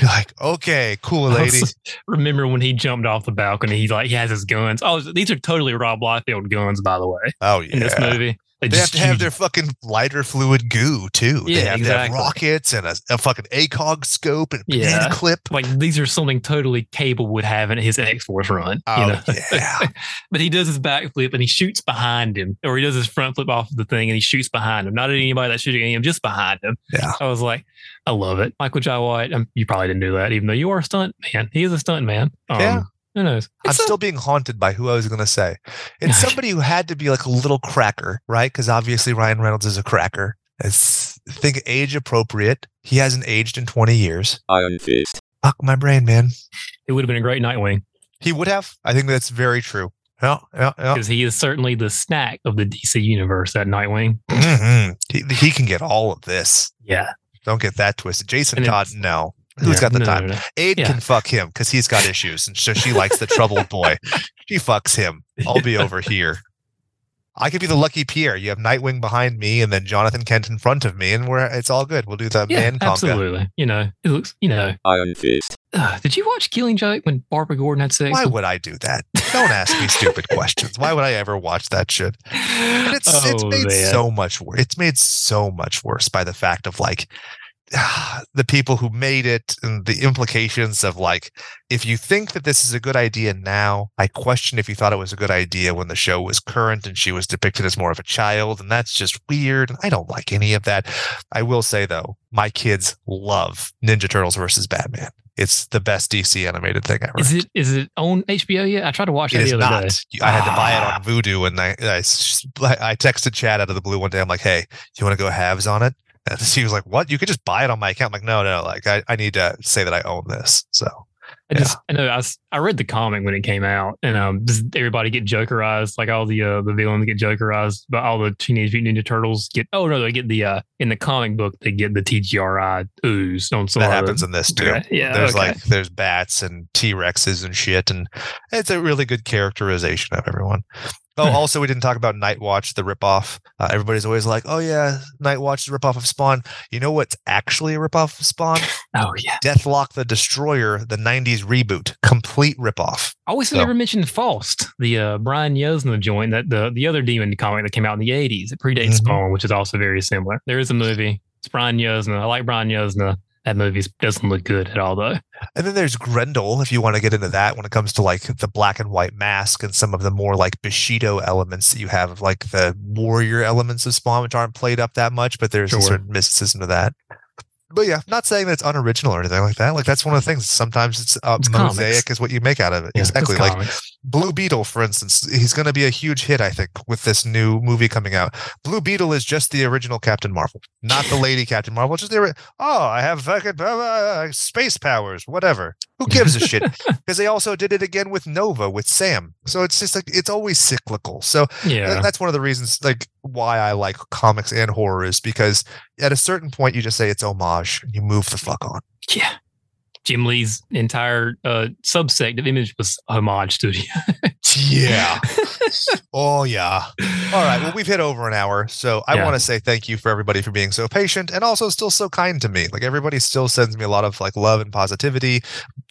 You're like, "Okay, cool, lady." remember when he jumped off the balcony, he like he has his guns. Oh, these are totally Rob Liefeld guns, by the way, Oh yeah, in this movie. They have to have their fucking lighter fluid goo too. they Yeah, have to have exactly. rockets and a, a fucking ACOG scope and Yeah. banana clip. like these are something totally Cable would have in his X Force run. Oh you know? yeah. [LAUGHS] but he does his backflip and he shoots behind him, or he does his front flip off of the thing and he shoots behind him. Not at anybody that's shooting at him, just behind him. Yeah. I was like, I love it. Michael Jai White, um, you probably didn't do that, even though you are a stunt man. He is a stunt man. Um, Yeah. Who knows? I'm It's a- still being haunted by who I was going to say. It's [LAUGHS] somebody who had to be like a little cracker, right? Because obviously Ryan Reynolds is a cracker. It's think age appropriate. He hasn't aged in 20 years. Iron Fist. Fuck my brain, man. it would have been a great Nightwing He would have. I think that's very true. Yeah, yeah, yeah. because he is certainly the snack of the DC universe. That Nightwing. Mhm. He, he can get all of this. Yeah. Don't get that twisted. Jason And Todd, no. Who's Yeah. got the No, no, time? no, no. Aid Yeah. can fuck him because he's got issues, and so she likes the troubled boy. She fucks him. I'll be over here. I could be the lucky Pierre. You have Nightwing behind me, and then Jonathan Kent in front of me, and we're it's all good. We'll do the Yeah, man conga. absolutely. You know, it looks. You know, Iron Fist. Ugh, did you watch Killing Joke when Barbara Gordon had sex? Why would I do that? Don't ask me stupid questions. Why would I ever watch that shit? And it's it's [LAUGHS] Oh, made man. so much worse. It's made so much worse by the fact of like [SIGHS] the people who made it and the implications of like if you think that this is a good idea now, I question if you thought it was a good idea when the show was current and she was depicted as more of a child, and that's just weird. And I don't like any of that. I will say though, my kids love Ninja Turtles versus Batman. It's the best DC animated thing I ever. Is it is it on HBO yet? I tried to watch It that is the other not. day. I had to buy it Ah. on Vudu, and I I texted Chad out of the blue one day. I'm like, "Hey, do you want to go halves on it?" [LAUGHS] And he was like, "What? You could just buy it on my account." I'm like, "No, no. Like, I, I need to say that I own this." So I just I know I, was, I read the comic when it came out, and um, everybody get Jokerized, like all the uh, the villains get Jokerized, but all the Teenage Mutant Ninja Turtles get. Oh no, they get the uh in the comic book they get the TCRI ooze on some that the- happens in this too. Okay, Yeah, there's okay. like there's bats and T Rexes and shit, and it's a really good characterization of everyone. Oh, also we didn't talk about Nightwatch, the ripoff. Uh, everybody's always like, "Oh yeah, Nightwatch is a ripoff of Spawn." You know what's actually a ripoff of Spawn? oh yeah. Deathlok the Destroyer, the '90s reboot, complete ripoff. I always So- never mentioned Faust, the uh, Brian Yuzna joint, that the the other demon comic that came out in the '80s. It predates Mhm. Spawn, which is also very similar. There is a movie. It's Brian Yuzna. I like Brian Yuzna. That movie doesn't look good at all, though. And then there's Grendel, if you want to get into that when it comes to like the black and white mask and some of the more like Bushido elements that you have, like the warrior elements of Spawn, which aren't played up that much, but there's a certain mysticism to that. But yeah, not saying that it's unoriginal or anything like that. Like that's one of the things. Sometimes it's, uh, It's comics. mosaic is what you make out of it. Yeah, exactly. Like comics. Blue Beetle, for instance, he's going to be a huge hit, I think, with this new movie coming out. Blue Beetle is just the original Captain Marvel, not the lady Captain Marvel. Just the oh, I have fucking uh, space powers, whatever. Who gives a shit? [LAUGHS] Because they also did it again with Nova with Sam. So it's just like it's always cyclical. So Yeah. That's one of the reasons like why I like comics and horror is because at a certain point you just say it's homage and you move the fuck on. Yeah. Jim Lee's entire uh, subsect of image was homage studio. [LAUGHS] Yeah. [LAUGHS] oh yeah. All right. Well, we've hit over an hour, so I Yeah. want to say thank you for everybody for being so patient and also still so kind to me. Like everybody still sends me a lot of like love and positivity.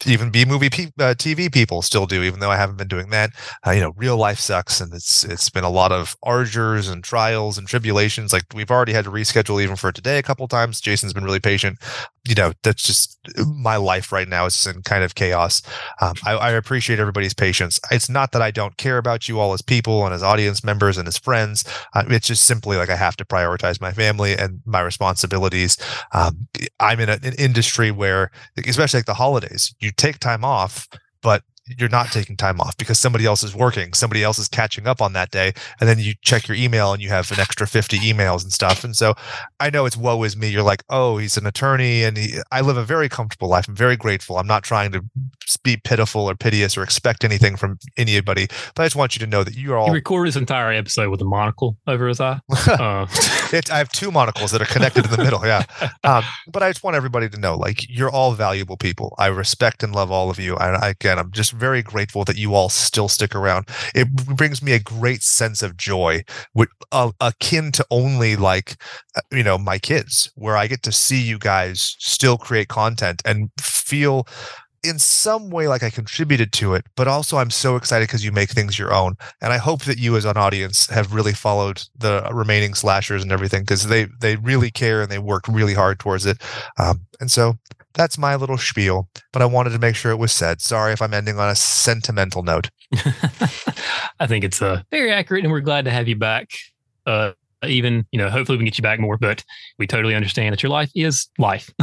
Even B movie pe- uh, TV people still do, even though I haven't been doing that. Uh, you know, real life sucks, and it's it's been a lot of argers and trials and tribulations. Like we've already had to reschedule even for today a couple times. Jason's been really patient. You know, that's just my life right now is in kind of chaos. Um, I, I appreciate everybody's patience. It's not that I don't care about you all as people and as audience members and as friends. Uh, it's just simply like I have to prioritize my family and my responsibilities. Um, I'm in a, an industry where, especially like the holidays, you take time off, but you're not taking time off because somebody else is working, somebody else is catching up on that day, and then you check your email and you have an extra 50 emails and stuff. And so I know it's woe is me. You're like, oh, he's an attorney, and he, I live a very comfortable life. I'm very grateful. I'm not trying to be pitiful or piteous or expect anything from anybody, but I just want you to know that you are all. He recorded this entire episode with a monocle over his eye. [LAUGHS] Uh, I have two monocles that are connected in the middle. Yeah. [LAUGHS] Um, but I just want everybody to know, like, you're all valuable people. I respect and love all of you. And I, again, I'm just very grateful that you all still stick around. It brings me a great sense of joy, with, uh, akin to only like, uh, you know, my kids, where I get to see you guys still create content and feel in some way like I contributed to it, but also I'm so excited because you make things your own. And I hope that you as an audience have really followed the remaining slashers and everything because they they really care and they worked really hard towards it. Um, and so that's my little spiel, but I wanted to make sure it was said. Sorry if I'm ending on a sentimental note. [LAUGHS] I think it's uh, very accurate, and we're glad to have you back. Uh, even you know, hopefully we can get you back more, but we totally understand that your life is life. [LAUGHS]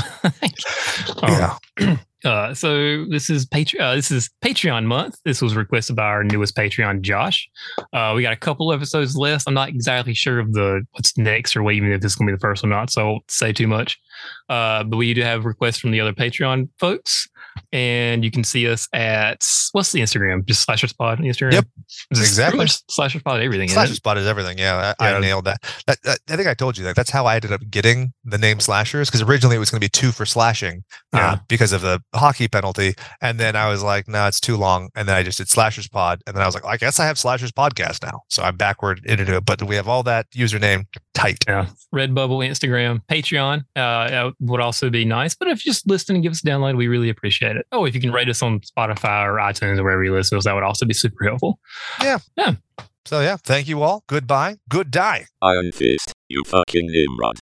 Yeah. [CLEARS THROAT] Uh, so this is Patreon. Uh, this is Patreon month. This was requested by our newest Patreon, Josh. Uh, we got a couple episodes left. I'm not exactly sure of the what's next or what, even if this is going to be the first or not. So I won't say too much. Uh, but we do have requests from the other Patreon folks, and you can see us at what's the Instagram? Just Slashers Pod on Instagram. Yep, exactly. Slashers Pod everything. isn't Spot is everything. Yeah, I, Yeah. I nailed that. That, that. I think I told you that. That's how I ended up getting the name Slashers because originally it was going to be two for slashing uh, because of the hockey penalty. And then I was like, no, it's too long. And then I just did Slashers Pod. And then I was like, I guess I have Slashers Podcast now. So I'm backward into it. But we have all that username tight. Yeah. Redbubble, Instagram, Patreon uh, would also be nice. But if you just listen and give us a download, we really appreciate it. Oh, if you can rate us on Spotify or iTunes or wherever you listen to us, that would also be super helpful. Yeah. Yeah. So yeah, thank you all. Goodbye. Good die. Iron Fist, you fucking Nimrod.